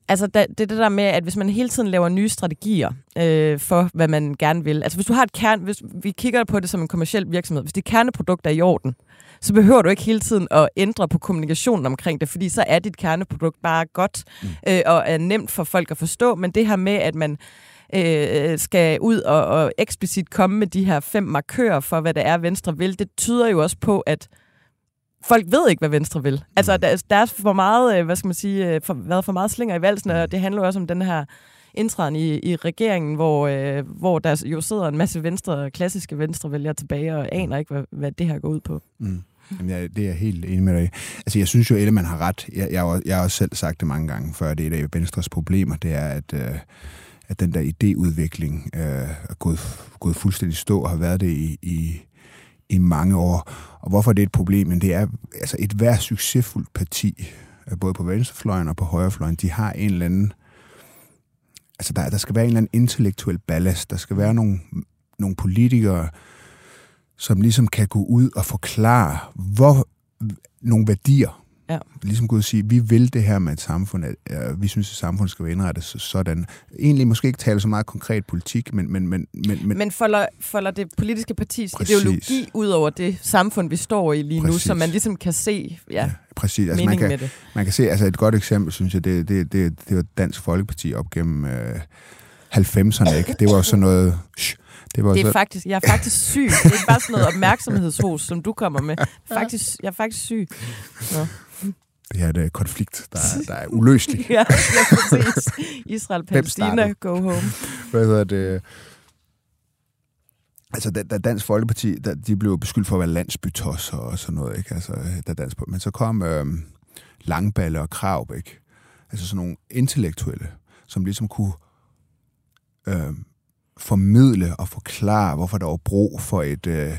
Speaker 2: Altså, det er det der med, at hvis man hele tiden laver nye strategier øh, for, hvad man gerne vil. Altså, hvis du har et kerne... Hvis vi kigger på det som en kommersiel virksomhed. Hvis det kerneprodukt er i orden, så behøver du ikke hele tiden at ændre på kommunikationen omkring det, fordi så er dit kerneprodukt bare godt mm. øh, og er nemt for folk at forstå. Men det her med, at man øh, skal ud og, og eksplicit komme med de her fem markører for, hvad det er, Venstre vil, det tyder jo også på, at folk ved ikke, hvad Venstre vil. Altså, mm. der, der er for meget, øh, hvad skal man sige, øh, for, været for meget slinger i valsen, og det handler jo også om den her indtræden i, i regeringen, hvor, øh, hvor der jo sidder en masse venstre, klassiske venstrevælgere tilbage og aner ikke, hvad, hvad det her går ud på. Mm.
Speaker 3: Jamen, jeg, det er jeg helt enig med dig Altså, jeg synes jo, at man har ret. Jeg, jeg, jeg har også selv sagt det mange gange før, det er et af Venstres problemer, det er, at, øh, at den der idéudvikling øh, er gået, gået fuldstændig stå og har været det i, i, i mange år. Og hvorfor er det et problem? Men det er altså et hver succesfuldt parti, øh, både på venstrefløjen og på højrefløjen, de har en eller anden altså der, der skal være en eller anden intellektuel ballast. Der skal være nogle, nogle politikere, som ligesom kan gå ud og forklare, hvor nogle værdier, Ja. Ligesom Gud sige, vi vil det her med et samfund, at, uh, vi synes, at samfundet skal være indrettet sådan. Egentlig måske ikke tale så meget konkret politik, men... Men, men,
Speaker 2: men, men, men folder, folder det politiske partis præcis. ideologi ud over det samfund, vi står i lige præcis. nu, så man ligesom kan se ja, ja
Speaker 3: præcis. Altså, man kan, med det. Man kan se, altså et godt eksempel, synes jeg, det, det, det, det var Dansk Folkeparti op gennem uh, 90'erne, ikke? Det var sådan noget... Shh,
Speaker 2: det, var det er så... faktisk, jeg er faktisk syg. Det er ikke bare sådan noget opmærksomhedshos, som du kommer med. Faktisk, jeg er faktisk syg. Ja.
Speaker 3: Det her er et konflikt, der, der er uløselig.
Speaker 2: ja, ja, præcis. Israel-Palæstina, go home.
Speaker 3: Hvad hedder det? Altså, da, da Dansk Folkeparti, da, de blev beskyldt for at være landsbytosser og sådan noget, ikke? Altså, da Dansk, men så kom øh, Langballe og Krav, ikke? Altså sådan nogle intellektuelle, som ligesom kunne øh, formidle og forklare, hvorfor der var brug for et, øh,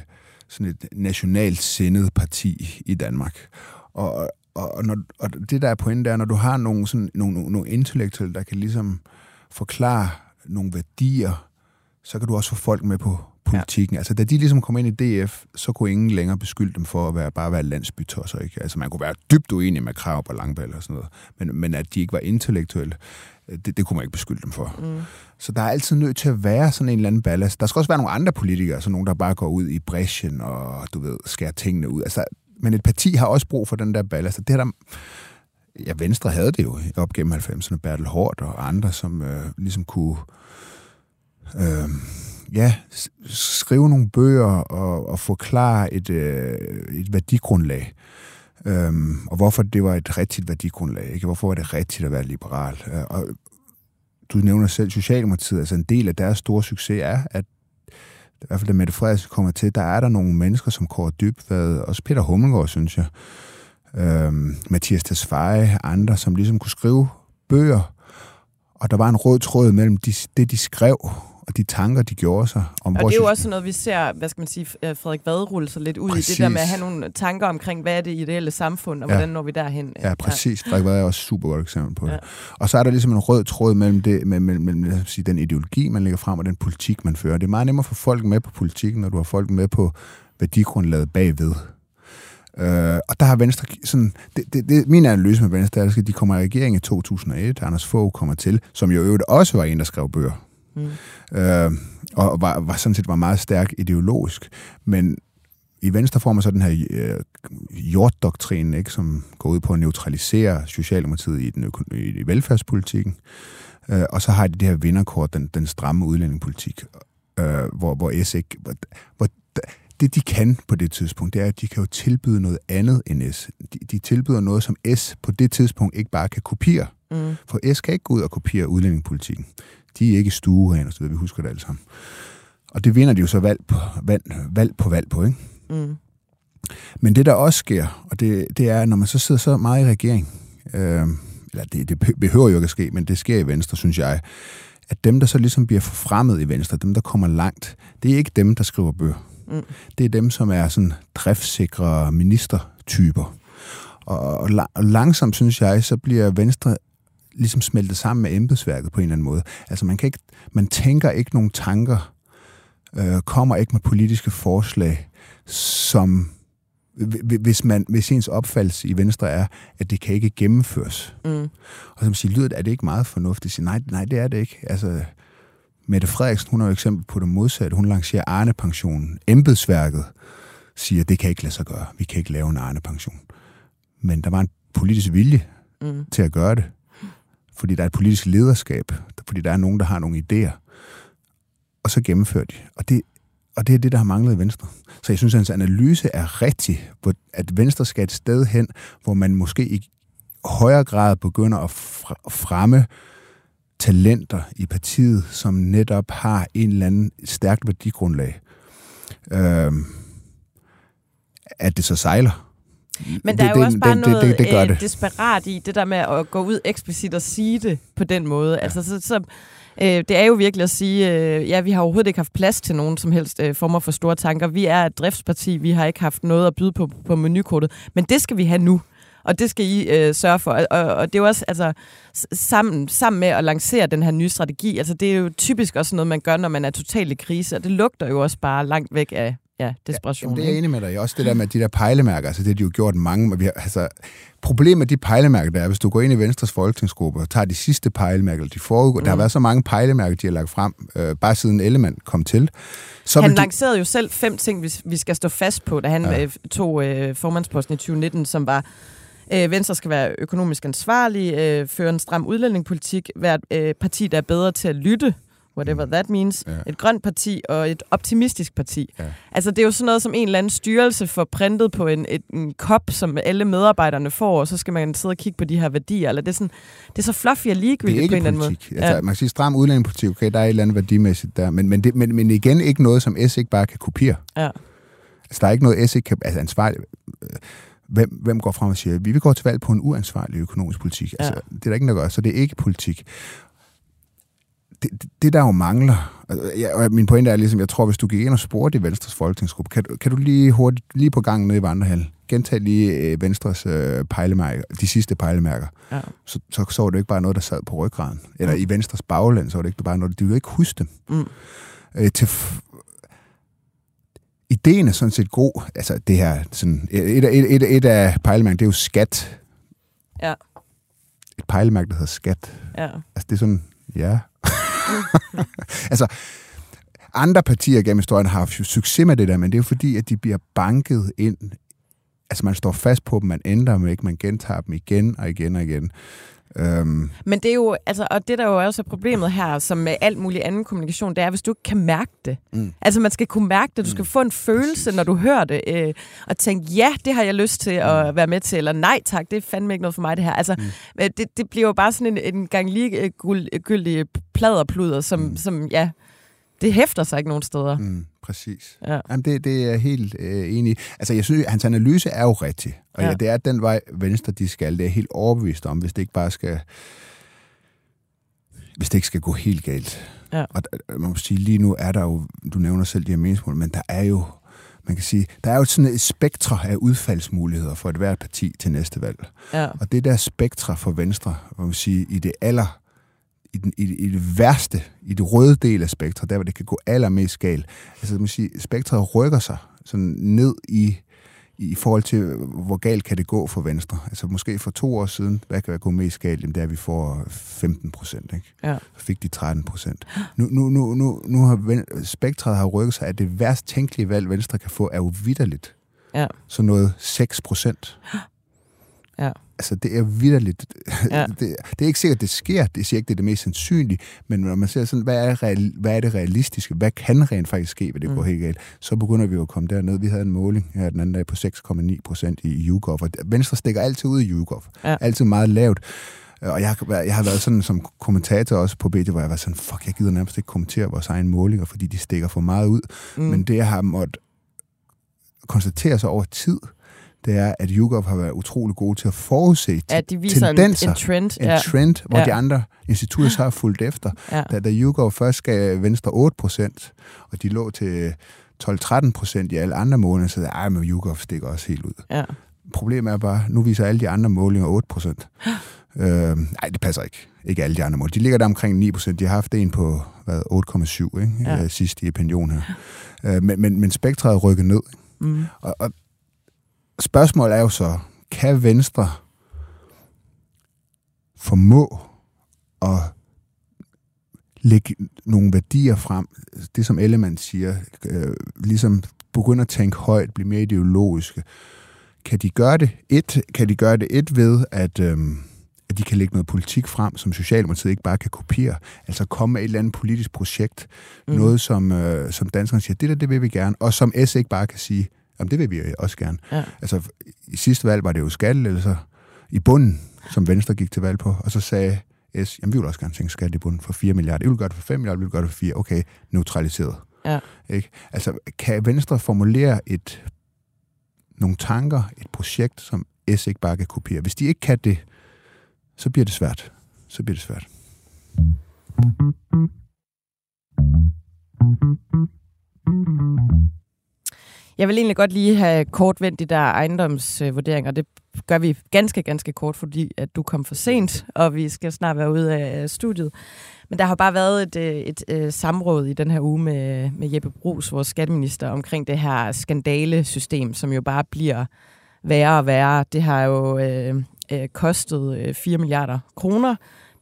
Speaker 3: sådan et nationalt sindet parti i Danmark. Og, og, når, og det der er pointen, er, når du har nogle, sådan, nogle, nogle, nogle intellektuelle, der kan ligesom forklare nogle værdier, så kan du også få folk med på politikken. Ja. Altså, da de ligesom kom ind i DF, så kunne ingen længere beskylde dem for at være, bare være landsbytosser. Ikke? Altså, man kunne være dybt uenig med krav på Langball og sådan noget. Men, men at de ikke var intellektuelle, det, det kunne man ikke beskylde dem for. Mm. Så der er altid nødt til at være sådan en eller anden ballast. Der skal også være nogle andre politikere, så nogen, der bare går ud i bræschen og, du ved, skærer tingene ud. Altså, men et parti har også brug for den der ballast. Det der, ja, Venstre havde det jo op gennem 90'erne, Bertel Hård og andre, som øh, ligesom kunne øh, ja, skrive nogle bøger og, og forklare et, øh, et værdigrundlag. Øhm, og hvorfor det var et rigtigt værdigrundlag. Ikke? Hvorfor var det rigtigt at være liberal. Øh, og du nævner selv Socialdemokratiet. Altså en del af deres store succes er, at i hvert fald da Mette Frederiksen kommer til, der er der nogle mennesker, som Kåre Dybvad, også Peter Hummelgaard, synes jeg, øhm, Mathias Tesfaye, andre, som ligesom kunne skrive bøger, og der var en rød tråd mellem de, det, de skrev, og de tanker, de gjorde sig.
Speaker 2: Om og det er jo også noget, vi ser, hvad skal man sige, øh, Frederik Vad rulle sig lidt ud præcis. i det der med at have nogle tanker omkring, hvad er det ideelle samfund, og ja. hvordan når vi derhen.
Speaker 3: Ja, præcis. Ja. Frederik Vad er også super godt eksempel på ja. det. Og så er der ligesom en rød tråd mellem, det, mellem, mellem lad os sige, den ideologi, man lægger frem, og den politik, man fører. Det er meget nemmere at få folk med på politikken, når du har folk med på værdigrundlaget bagved. Øh, og der har Venstre sådan... Det, det, det, min analyse med Venstre er, at de kommer i regering i 2001. Anders Fogh kommer til, som jo øvrigt også var en, der skrev bøger. Mm. Øh, og var, var sådan set var meget stærk ideologisk. Men i Venstre får man så den her øh, jorddoktrin, ikke, som går ud på at neutralisere Socialdemokratiet i, den øko- i velfærdspolitikken. Øh, og så har de det her vinderkort, den, den stramme udlændingepolitik, øh, hvor, hvor S ikke... Hvor, hvor, det, de kan på det tidspunkt, det er, at de kan jo tilbyde noget andet end S. De, de tilbyder noget, som S på det tidspunkt ikke bare kan kopiere. Mm. For S kan ikke gå ud og kopiere udlændingepolitikken. De er ikke stueren, så vi husker det alle sammen. Og det vinder de jo så valg på valg, valg, på, valg på ikke? Mm. Men det, der også sker, og det, det er, når man så sidder så meget i regering, øh, eller det, det behøver jo ikke at ske, men det sker i Venstre, synes jeg, at dem, der så ligesom bliver forfremmet i Venstre, dem, der kommer langt, det er ikke dem, der skriver bøger. Mm. Det er dem, som er sådan driftsikre ministertyper. Og, og, og langsomt, synes jeg, så bliver Venstre ligesom smeltet sammen med embedsværket på en eller anden måde. Altså man, kan ikke, man tænker ikke nogen tanker, øh, kommer ikke med politiske forslag, som hvis, man, hvis ens opfattelse i Venstre er, at det kan ikke gennemføres. Mm. Og som siger, lyder det, er det ikke meget fornuftigt? Siger, nej, nej, det er det ikke. Altså, Mette Frederiksen, hun er jo eksempel på det modsatte. Hun lancerer Arne-pensionen. Embedsværket siger, at det kan ikke lade sig gøre. Vi kan ikke lave en Arne-pension. Men der var en politisk vilje mm. til at gøre det. Fordi der er et politisk lederskab. Fordi der er nogen, der har nogle idéer. Og så gennemfører de. Og det, og det er det, der har manglet i Venstre. Så jeg synes, at hans analyse er rigtig, at Venstre skal et sted hen, hvor man måske i højere grad begynder at fremme talenter i partiet, som netop har en eller anden stærkt værdigrundlag. Øh, at det så sejler.
Speaker 2: Men der det, er jo det, også bare det, noget det, det, det, det. desperat i det der med at gå ud eksplicit og sige det på den måde. Ja. Altså, så, så Øh, det er jo virkelig at sige, øh, ja, vi har overhovedet ikke haft plads til nogen som helst øh, former for store tanker. Vi er et driftsparti, vi har ikke haft noget at byde på på menukortet, men det skal vi have nu. Og det skal I øh, sørge for. Og, og det er jo også altså, sammen, sammen med at lancere den her nye strategi. Altså, det er jo typisk også noget, man gør, når man er totalt i krise. Og det lugter jo også bare langt væk af ja, desperation.
Speaker 3: Ja, det er jeg enig med dig. Også det der med de der pejlemærker, altså det har de jo gjort mange. Vi har, altså, problemet med de pejlemærker, der er, hvis du går ind i Venstres folketingsgruppe og tager de sidste pejlemærker, de foregå, mm. der har mm. været så mange pejlemærker, de har lagt frem, øh, bare siden Ellemann kom til.
Speaker 2: Så han lancerede de... jo selv fem ting, vi, vi skal stå fast på, da han ja. øh, tog øh, formandsposten i 2019, som var Øh, Venstre skal være økonomisk ansvarlig, øh, føre en stram udlændingepolitik, være et øh, parti, der er bedre til at lytte whatever mm. that means, ja. et grønt parti og et optimistisk parti. Ja. Altså det er jo sådan noget, som en eller anden styrelse får printet på en, et, en kop, som alle medarbejderne får, og så skal man sidde og kigge på de her værdier. Eller det, er sådan, det er så fluffy og ligegyldigt på en eller anden måde.
Speaker 3: Altså, ja. Man kan sige stram udlændingepolitik, okay, der er et eller andet værdimæssigt der, men, men, det, men, men igen ikke noget, som S ikke bare kan kopiere. Ja. Altså der er ikke noget, S ikke kan... Altså ansvarligt hvem, hvem går frem og siger, vi vil gå til valg på en uansvarlig økonomisk politik. Altså, ja. Det er der ikke noget at gøre, så det er ikke politik det, det, der jo mangler, ja, og min pointe er ligesom, jeg tror, hvis du gik ind og spurgte i Venstres folketingsgruppe, kan, kan du lige hurtigt, lige på gangen nede i Vandrehal, gentage lige øh, Venstres øh, pejlemærker, de sidste pejlemærker, ja. så, så, så var det ikke bare noget, der sad på ryggraden. Eller mm. i Venstres bagland, så var det ikke bare noget, de ville ikke huske dem. Mm. Øh, til ideen er sådan set god. Altså det her, sådan, et, et, et, et af pejlemærkerne, det er jo skat. Ja. Et pejlemærke, der hedder skat. Ja. Altså det er sådan, ja, altså, andre partier gennem historien har haft succes med det der, men det er jo fordi, at de bliver banket ind. Altså, man står fast på dem, man ændrer dem ikke, man gentager dem igen og igen og igen.
Speaker 2: Um... Men det er jo, altså, og det der jo også er problemet her, som med alt mulig anden kommunikation, det er, hvis du ikke kan mærke det. Mm. Altså, man skal kunne mærke det, du skal mm. få en følelse, Præcis. når du hører det, øh, og tænke, ja, det har jeg lyst til at mm. være med til, eller nej tak, det er fandme ikke noget for mig, det her. Altså, mm. Øh, det, det bliver jo bare sådan en, en gang lige gyldig pladerpluder, som, mm. som, ja, det hæfter sig ikke nogen steder. Mm
Speaker 3: præcis. Ja. Jamen, det, det er jeg helt øh, enig. Altså, jeg synes, hans analyse er jo rigtig. Og ja. Ja, det er den vej, Venstre de skal. Det er helt overbevist om, hvis det ikke bare skal... Hvis det ikke skal gå helt galt. Ja. Og man må sige, lige nu er der jo... Du nævner selv de her meningsmål, men der er jo man kan sige, der er jo sådan et spektre af udfaldsmuligheder for et hvert parti til næste valg. Ja. Og det der spektre for Venstre, man må sige, i det aller i, den, i, i det værste, i det røde del af spektret, der hvor det kan gå allermest galt. Altså, man sige, spektret rykker sig sådan ned i, i forhold til, hvor galt kan det gå for Venstre. Altså måske for to år siden, hvad kan gå mest galt? Jamen, det er, at vi får 15 procent. Ikke?
Speaker 2: Ja.
Speaker 3: Så fik de 13 procent. Nu, nu, nu, nu, nu har spektret har rykket sig, at det værst tænkelige valg, Venstre kan få, er jo vidderligt.
Speaker 2: Ja.
Speaker 3: Så noget 6 procent.
Speaker 2: Ja.
Speaker 3: Altså, det er vidderligt.
Speaker 2: Ja.
Speaker 3: Det, det er ikke sikkert, det sker. Det siger ikke, det er det mest sandsynlige. Men når man ser sådan, hvad er, real, hvad er det realistiske? Hvad kan rent faktisk ske, hvis det mm. går helt galt? Så begynder vi jo at komme derned. Vi havde en måling her den anden dag på 6,9 procent i YouGov. Og Venstre stikker altid ud i YouGov.
Speaker 2: Ja.
Speaker 3: Altid meget lavt. Og jeg har, været- jeg har været sådan som kommentator også på BT, hvor jeg var sådan, fuck, jeg gider nærmest ikke kommentere vores egne målinger, fordi de stikker for meget ud. Mm. Men det, jeg har måttet konstatere sig over tid, det er, at YouGov har været utrolig gode til at forudse
Speaker 2: Ja, de viser en,
Speaker 3: tendenser
Speaker 2: en trend.
Speaker 3: en
Speaker 2: ja.
Speaker 3: trend, hvor
Speaker 2: Ja.
Speaker 3: de andre institutter så har fulgt efter.
Speaker 2: Ja.
Speaker 3: Da, da YouGov først gav Venstre 8% og de lå til 12-13% i alle andre måneder, så ej, men YouGov stikker også helt ud.
Speaker 2: Ja.
Speaker 3: Problemet er bare, nu viser alle de andre målinger 8% øh, nej, det passer ikke. Ikke alle de andre mål. De ligger der omkring 9% De har haft en på hvad, 8,7 ikke?
Speaker 2: Ja.
Speaker 3: Ja. sidst i opinion her. Øh, men, men, men spektret er rykket ned.
Speaker 2: Mm.
Speaker 3: Og, og spørgsmålet er jo så, kan Venstre formå at lægge nogle værdier frem, det som Ellemann siger, øh, ligesom begynde at tænke højt, blive mere ideologiske. Kan de gøre det et, kan de gøre det et ved, at, øh, at de kan lægge noget politik frem, som Socialdemokratiet ikke bare kan kopiere, altså komme med et eller andet politisk projekt,
Speaker 2: Mm.
Speaker 3: noget som, øh, som danskerne siger, det der, det vil vi gerne, og som S ikke bare kan sige, jamen det vil vi også gerne.
Speaker 2: Ja.
Speaker 3: Altså, i sidste valg var det jo skattelettelser i bunden, som Venstre gik til valg på, og så sagde S, jamen vi vil også gerne tænke skat i bunden for 4 milliarder. Jeg vil gøre det for 5 milliarder, vi vil gøre det for 4. Okay, neutraliseret.
Speaker 2: Ja.
Speaker 3: Ikke? Altså, kan Venstre formulere et, nogle tanker, et projekt, som S ikke bare kan kopiere? Hvis de ikke kan det, så bliver det svært. Så bliver det svært.
Speaker 2: Jeg vil egentlig godt lige have kort vendt de der ejendomsvurderinger. Det gør vi ganske, ganske kort, fordi at du kom for sent, og vi skal snart være ude af studiet. Men der har bare været et, øh, et, et samråd i den her uge med, med Jeppe Brugs, vores skatteminister, omkring det her skandalesystem, som jo bare bliver værre og værre. Det har jo øh, øh, kostet øh, 4 milliarder kroner.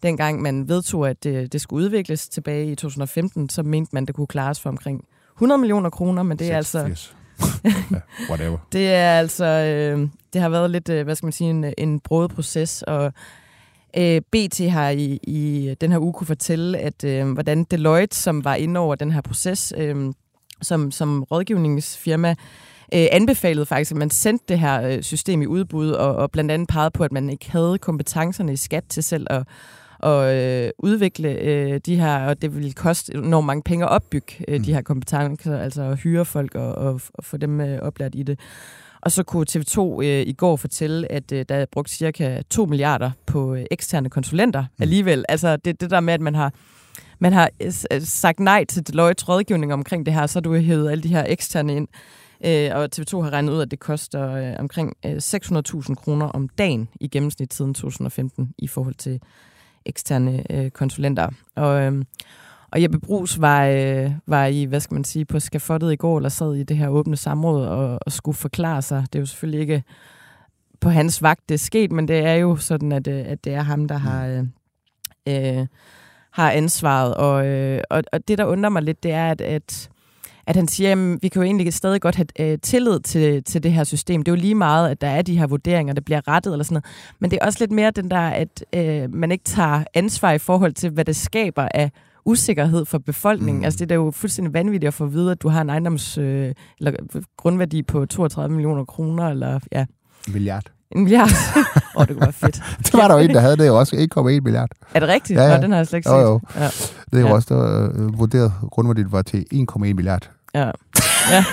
Speaker 2: Dengang man vedtog, at det, det skulle udvikles tilbage i 2015, så mente man, det kunne klares for omkring 100 millioner kroner, men det er altså
Speaker 3: ja, whatever.
Speaker 2: det er altså, øh, det har været lidt, øh, hvad skal man sige, en, en broet proces, og øh, BT har i, i den her uge kunne fortælle, at øh, hvordan Deloitte, som var inde over den her proces, øh, som, som rådgivningsfirma, øh, anbefalede faktisk, at man sendte det her øh, system i udbud, og, og blandt andet pegede på, at man ikke havde kompetencerne i skat til selv at og øh, udvikle øh, de her, og det ville koste enormt mange penge at opbygge øh, de her kompetencer, altså at hyre folk og, og, og få dem øh, oplært i det. Og så kunne TV2 øh, i går fortælle, at øh, der er brugt cirka 2 milliarder på øh, eksterne konsulenter alligevel. Altså det, det der med, at man har man har sagt nej til Deloitte's rådgivning omkring det her, så har du hævet alle de her eksterne ind. Øh, og TV2 har regnet ud, at det koster øh, omkring øh, 600.000 kroner om dagen i gennemsnit siden 2015 i forhold til eksterne øh, konsulenter. Og, øh, og Jeppe Brugs var, øh, var i, hvad skal man sige, på skafottet i går, eller sad i det her åbne samråd og, og skulle forklare sig. Det er jo selvfølgelig ikke på hans vagt, det er sket, men det er jo sådan, at, øh, at det er ham, der har, øh, øh, har ansvaret. Og, øh, og, og det, der undrer mig lidt, det er, at, at at han siger, at vi kan jo egentlig stadig godt have øh, tillid til, til det her system. Det er jo lige meget, at der er de her vurderinger, der bliver rettet eller sådan noget. Men det er også lidt mere den der, at øh, man ikke tager ansvar i forhold til, hvad det skaber af usikkerhed for befolkningen. Mm. Altså det er jo fuldstændig vanvittigt at få at vide, at du har en ejendoms øh, eller grundværdi på 32 millioner kroner, eller ja,
Speaker 3: Milliard.
Speaker 2: en milliard. Åh, oh, det kunne være fedt.
Speaker 3: Det var der jo en, der havde det jo også. 1,1 milliard.
Speaker 2: Er det rigtigt?
Speaker 3: Ja, ja.
Speaker 2: Nå, den har jeg slet ikke set.
Speaker 3: Jo, jo.
Speaker 2: Ja.
Speaker 3: Det er jo
Speaker 2: Ja.
Speaker 3: også der, øh, vurderet grundværdiet var til 1,1 milliard.
Speaker 2: Ja. ja.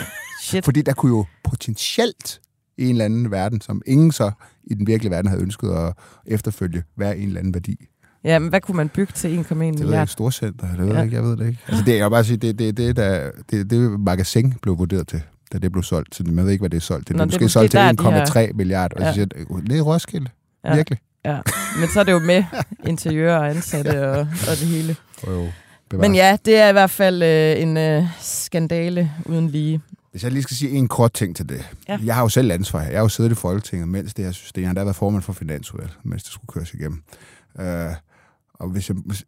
Speaker 2: Shit.
Speaker 3: Fordi der kunne jo potentielt i en eller anden verden, som ingen så i den virkelige verden havde ønsket at efterfølge, være en eller anden værdi.
Speaker 2: Ja, men hvad kunne man bygge til 1,1
Speaker 3: Det ved jeg
Speaker 2: milliard?
Speaker 3: ikke, storcenter, det ved
Speaker 2: Ja.
Speaker 3: jeg ikke, jeg ved det ikke. Altså det, jeg vil bare sige, det, det, det, der, det, det magasin blev vurderet til, da det blev solgt. Så man ved ikke, hvad det er solgt til. Det
Speaker 2: Nå, det er
Speaker 3: måske
Speaker 2: måske
Speaker 3: solgt
Speaker 2: der,
Speaker 3: til
Speaker 2: de
Speaker 3: 1,3 milliarder. Og
Speaker 2: Ja.
Speaker 3: så siger jeg, det er Roskilde.
Speaker 2: Ja.
Speaker 3: Virkelig.
Speaker 2: Ja. Men så er det jo med interiør og ansatte og, og det hele.
Speaker 3: Jo. Bevares.
Speaker 2: Men ja, det er i hvert fald øh, en øh, skandale uden lige.
Speaker 3: Hvis jeg lige skal sige en kort ting til det.
Speaker 2: Ja.
Speaker 3: Jeg har jo selv ansvar her. Jeg har jo siddet i Folketinget, mens det her system, jeg har været formand for finansudvalget, mens det skulle køres igennem. Øh, og hvis jeg, hvis,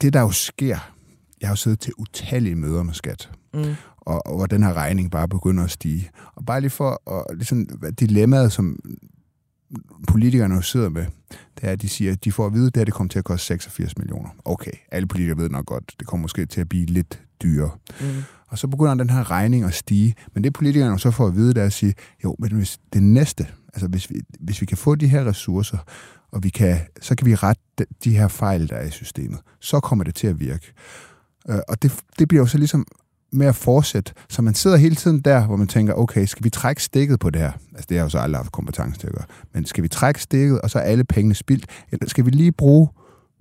Speaker 3: det, der jo sker, jeg har jo siddet til utallige møder med skat,
Speaker 2: Mm.
Speaker 3: og, og hvor den her regning bare begynder at stige. Og bare lige for at, ligesom, dilemmaet, som politikerne jo sidder med, det er, at de siger, at de får at vide, at det her det kommer til at koste 86 millioner. Okay, alle politikere ved nok godt, det kommer måske til at blive lidt dyrere.
Speaker 2: Mm.
Speaker 3: Og så begynder den her regning at stige. Men det politikerne så får at vide, det er at sige, jo, men hvis det næste, altså hvis vi, hvis vi kan få de her ressourcer, og vi kan, så kan vi rette de- de her fejl, der er i systemet, så kommer det til at virke. Øh, Og det, det bliver jo så ligesom med at fortsætte. Så man sidder hele tiden der, hvor man tænker, okay, skal vi trække stikket på det her? Altså, det har jeg jo så aldrig haft kompetence til at gøre. Men skal vi trække stikket, og så er alle pengene spildt? Eller skal vi lige bruge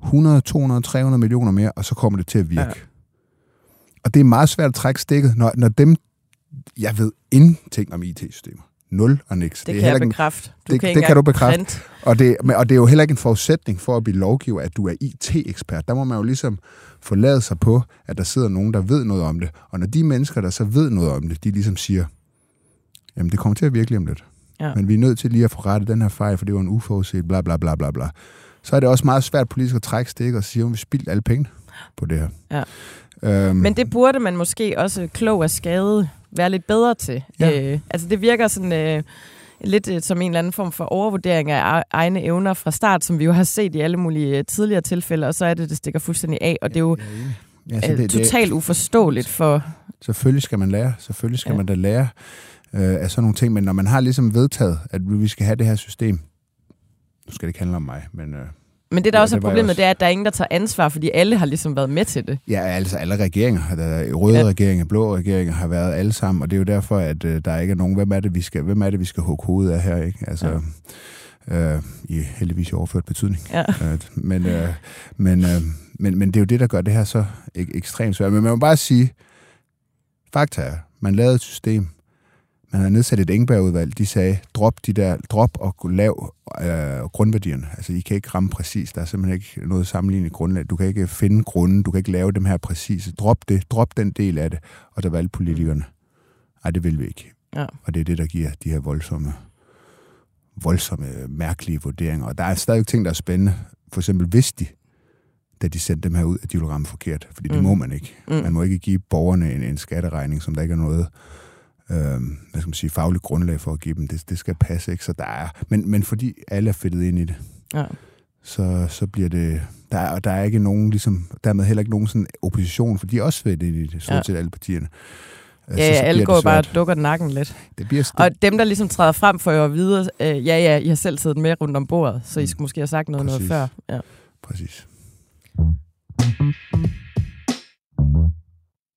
Speaker 3: 100, 200, 300 millioner mere, og så kommer det til at virke?
Speaker 2: Ja.
Speaker 3: Og det er meget svært at trække stikket, når, når dem, jeg ved ingenting om IT-systemer. Nul og niks.
Speaker 2: Det,
Speaker 3: er
Speaker 2: kan jeg
Speaker 3: ikke
Speaker 2: bekræfte. Du
Speaker 3: det-
Speaker 2: kan
Speaker 3: det kan du bekræfte. og det, og det er jo heller ikke en forudsætning for at blive lovgiver, at du er IT-ekspert. Der må man jo ligesom forlade sig på, at der sidder nogen, der ved noget om det. Og når de mennesker, der så ved noget om det, de ligesom siger, jamen det kommer til at virke om lidt.
Speaker 2: Ja.
Speaker 3: Men vi er nødt til lige at få rettet den her fejl, for det var en uforudset, bla bla bla bla bla. Så er det også meget svært politisk at trække stik og sige, at vi spildt alle penge på det her.
Speaker 2: Ja.
Speaker 3: Øhm,
Speaker 2: Men det burde man måske også klog af skade være lidt bedre til.
Speaker 3: Ja.
Speaker 2: Øh, altså det virker sådan øh, lidt øh, som en eller anden form for overvurdering af e- egne evner fra start, som vi jo har set i alle mulige øh, tidligere tilfælde, og så er det, det stikker fuldstændig af, og det er jo
Speaker 3: ja, så
Speaker 2: øh,
Speaker 3: det- det-
Speaker 2: totalt uforståeligt for...
Speaker 3: Selvfølgelig skal man lære. Selvfølgelig skal
Speaker 2: ja.
Speaker 3: man da lære øh, af sådan nogle ting. Men når man har ligesom vedtaget, at vi skal have det her system, nu skal det ikke handle om mig, men øh,
Speaker 2: Men det, der
Speaker 3: Ja,
Speaker 2: også er problemet,
Speaker 3: også.
Speaker 2: det er, at der er ingen, der tager ansvar, fordi alle har ligesom været med til det.
Speaker 3: ja, altså alle regeringer, der er røde
Speaker 2: ja.
Speaker 3: regeringer, blå regeringer, har været alle sammen, og det er jo derfor, at øh, der ikke er nogen, hvem er det, vi skal, hvem er det, vi skal hugge hovedet af her, ikke? Altså, ja. øh, i heldigvis i overført betydning.
Speaker 2: Ja.
Speaker 3: Øh, men, øh, men, øh, men, men det er jo det, der gør det her så ek- ekstremt svært. Men man må bare sige, fakta er, man lavede et system, man har nedsat et Engberg-udvalg, de sagde, drop de der, drop og lav øh, grundværdierne. Altså, I kan ikke ramme præcis. Der er simpelthen ikke noget sammenlignet grundlag. Du kan ikke finde grunden, du kan ikke lave dem her præcise. Drop det, drop den del af det, og der valgte politikerne. Nej, det vil vi ikke.
Speaker 2: Ja.
Speaker 3: Og det er det, der giver de her voldsomme, voldsomme, mærkelige vurderinger. Og der er stadig ting, der er spændende. For eksempel vidste de, da de sendte dem her ud, at de ville ramme forkert. Fordi det
Speaker 2: Mm.
Speaker 3: må man ikke.
Speaker 2: Mm.
Speaker 3: Man må ikke give borgerne en, en skatteregning, som der ikke er noget øh, hvad skal man sige, fagligt grundlag for at give dem. Det, det skal passe, ikke? Så der er, men, men fordi alle er fedtet ind i det,
Speaker 2: Ja.
Speaker 3: så, så bliver det... Der er, og der er ikke nogen, ligesom, dermed heller ikke nogen sådan opposition, for de er også fedtet ind i det, stort
Speaker 2: Ja.
Speaker 3: set alle partierne. Øh,
Speaker 2: Ja, ja, alle går bare og dukker nakken lidt.
Speaker 3: Det bliver,
Speaker 2: Og dem, der ligesom træder frem, får jo at vide, øh, ja, ja, I har selv siddet med rundt om bordet, så I
Speaker 3: Mm.
Speaker 2: skulle måske have sagt noget, noget før. Ja.
Speaker 3: Præcis.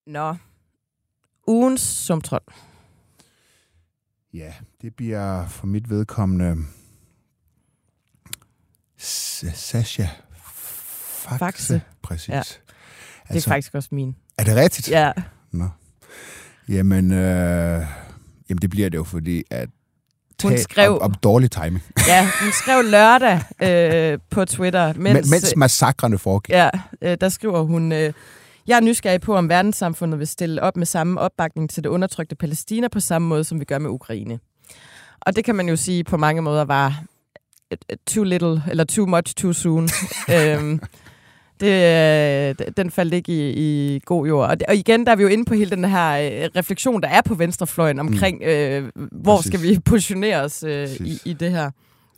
Speaker 2: Nå. Ugens sumtrol.
Speaker 3: Ja, det bliver for mit vedkommende Sasha Faxe.
Speaker 2: Faxe.
Speaker 3: Præcis.
Speaker 2: Ja. Det er faktisk også min.
Speaker 3: er det rigtigt?
Speaker 2: Ja,
Speaker 3: Nå. Jamen, øh, jamen, det bliver det jo, fordi at
Speaker 2: Hun skrev-
Speaker 3: Om, om dårlig timing.
Speaker 2: ja hun skrev lørdag øh, på Twitter, mens,
Speaker 3: Mens, mens massakrene foregik.
Speaker 2: ja, øh, der skriver hun, øh, jeg er nysgerrig på, om verdenssamfundet vil stille op med samme opbakning til det undertrykte Palæstina på samme måde, som vi gør med Ukraine. Og det kan man jo sige på mange måder var øh, too little, eller too much too soon. øhm, det, øh, den faldt ikke i, i god jord. Og, det, og igen, der er vi jo inde på hele den her øh, refleksion, der er på venstrefløjen omkring, øh, hvor
Speaker 3: Præcis.
Speaker 2: skal vi positionere os øh, i,
Speaker 3: Præcis.
Speaker 2: i det her.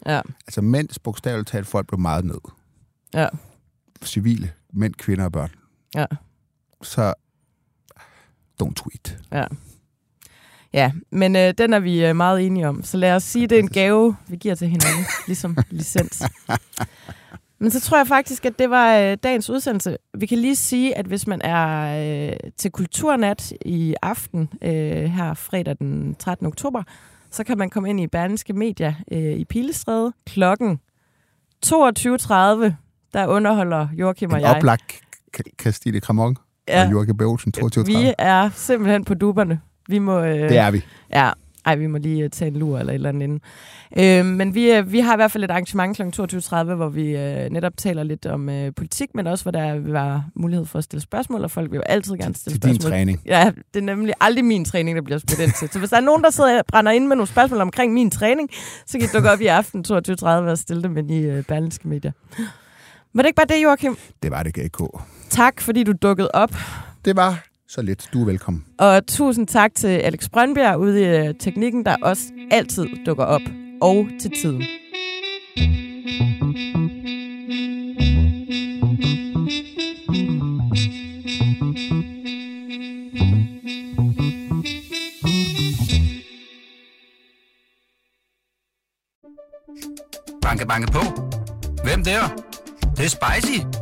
Speaker 2: Ja,
Speaker 3: Altså, mens bogstaveligt talt folk blev meget ned.
Speaker 2: ja,
Speaker 3: Civile, mænd, kvinder og børn.
Speaker 2: ja.
Speaker 3: Så don't tweet.
Speaker 2: Ja. Ja, men øh, den er vi øh, meget enige om. Så lad os sige, det er en gave, vi giver til hinanden, ligesom licens. Men så tror jeg faktisk, at det var øh, dagens udsendelse. Vi kan lige sige, at hvis man er øh, til Kulturnat i aften, øh, her fredag den 13. oktober, så kan man komme ind i Berlingske Media øh, i Pilestræde klokken 22.30. Der underholder Joachim og
Speaker 3: En
Speaker 2: jeg.
Speaker 3: oplagt K- Christine Kramon ja. og Joachim B. Olsen, 22
Speaker 2: vi er simpelthen på duberne. Vi må... Øh,
Speaker 3: Det er vi.
Speaker 2: Ja, Ej, vi må lige uh, tage en lur eller et eller andet inden. Øh, men vi, uh, vi har i hvert fald et arrangement kl. 22.30, hvor vi uh, netop taler lidt om uh, politik, men også hvor der være mulighed for at stille spørgsmål, og folk vil jo altid gerne stille
Speaker 3: Til din
Speaker 2: spørgsmål.
Speaker 3: træning.
Speaker 2: Ja, det er nemlig aldrig min træning, der bliver spurgt ind til. Så hvis der er nogen, der sidder og brænder ind med nogle spørgsmål omkring min træning, så kan I dukke op i aften 22.30 og stille dem ind i uh, Berlinske Medier. Var det ikke bare det, Joachim?
Speaker 3: Det var det, GK.
Speaker 2: Tak, fordi du dukkede op.
Speaker 3: Det var så lidt. Du er velkommen.
Speaker 2: Og tusind tak til Alex Brøndbjerg ude i øh, teknikken, der også altid dukker op. Og til tiden.
Speaker 1: Banke, banke på. Hvem der? Det, det er spicy.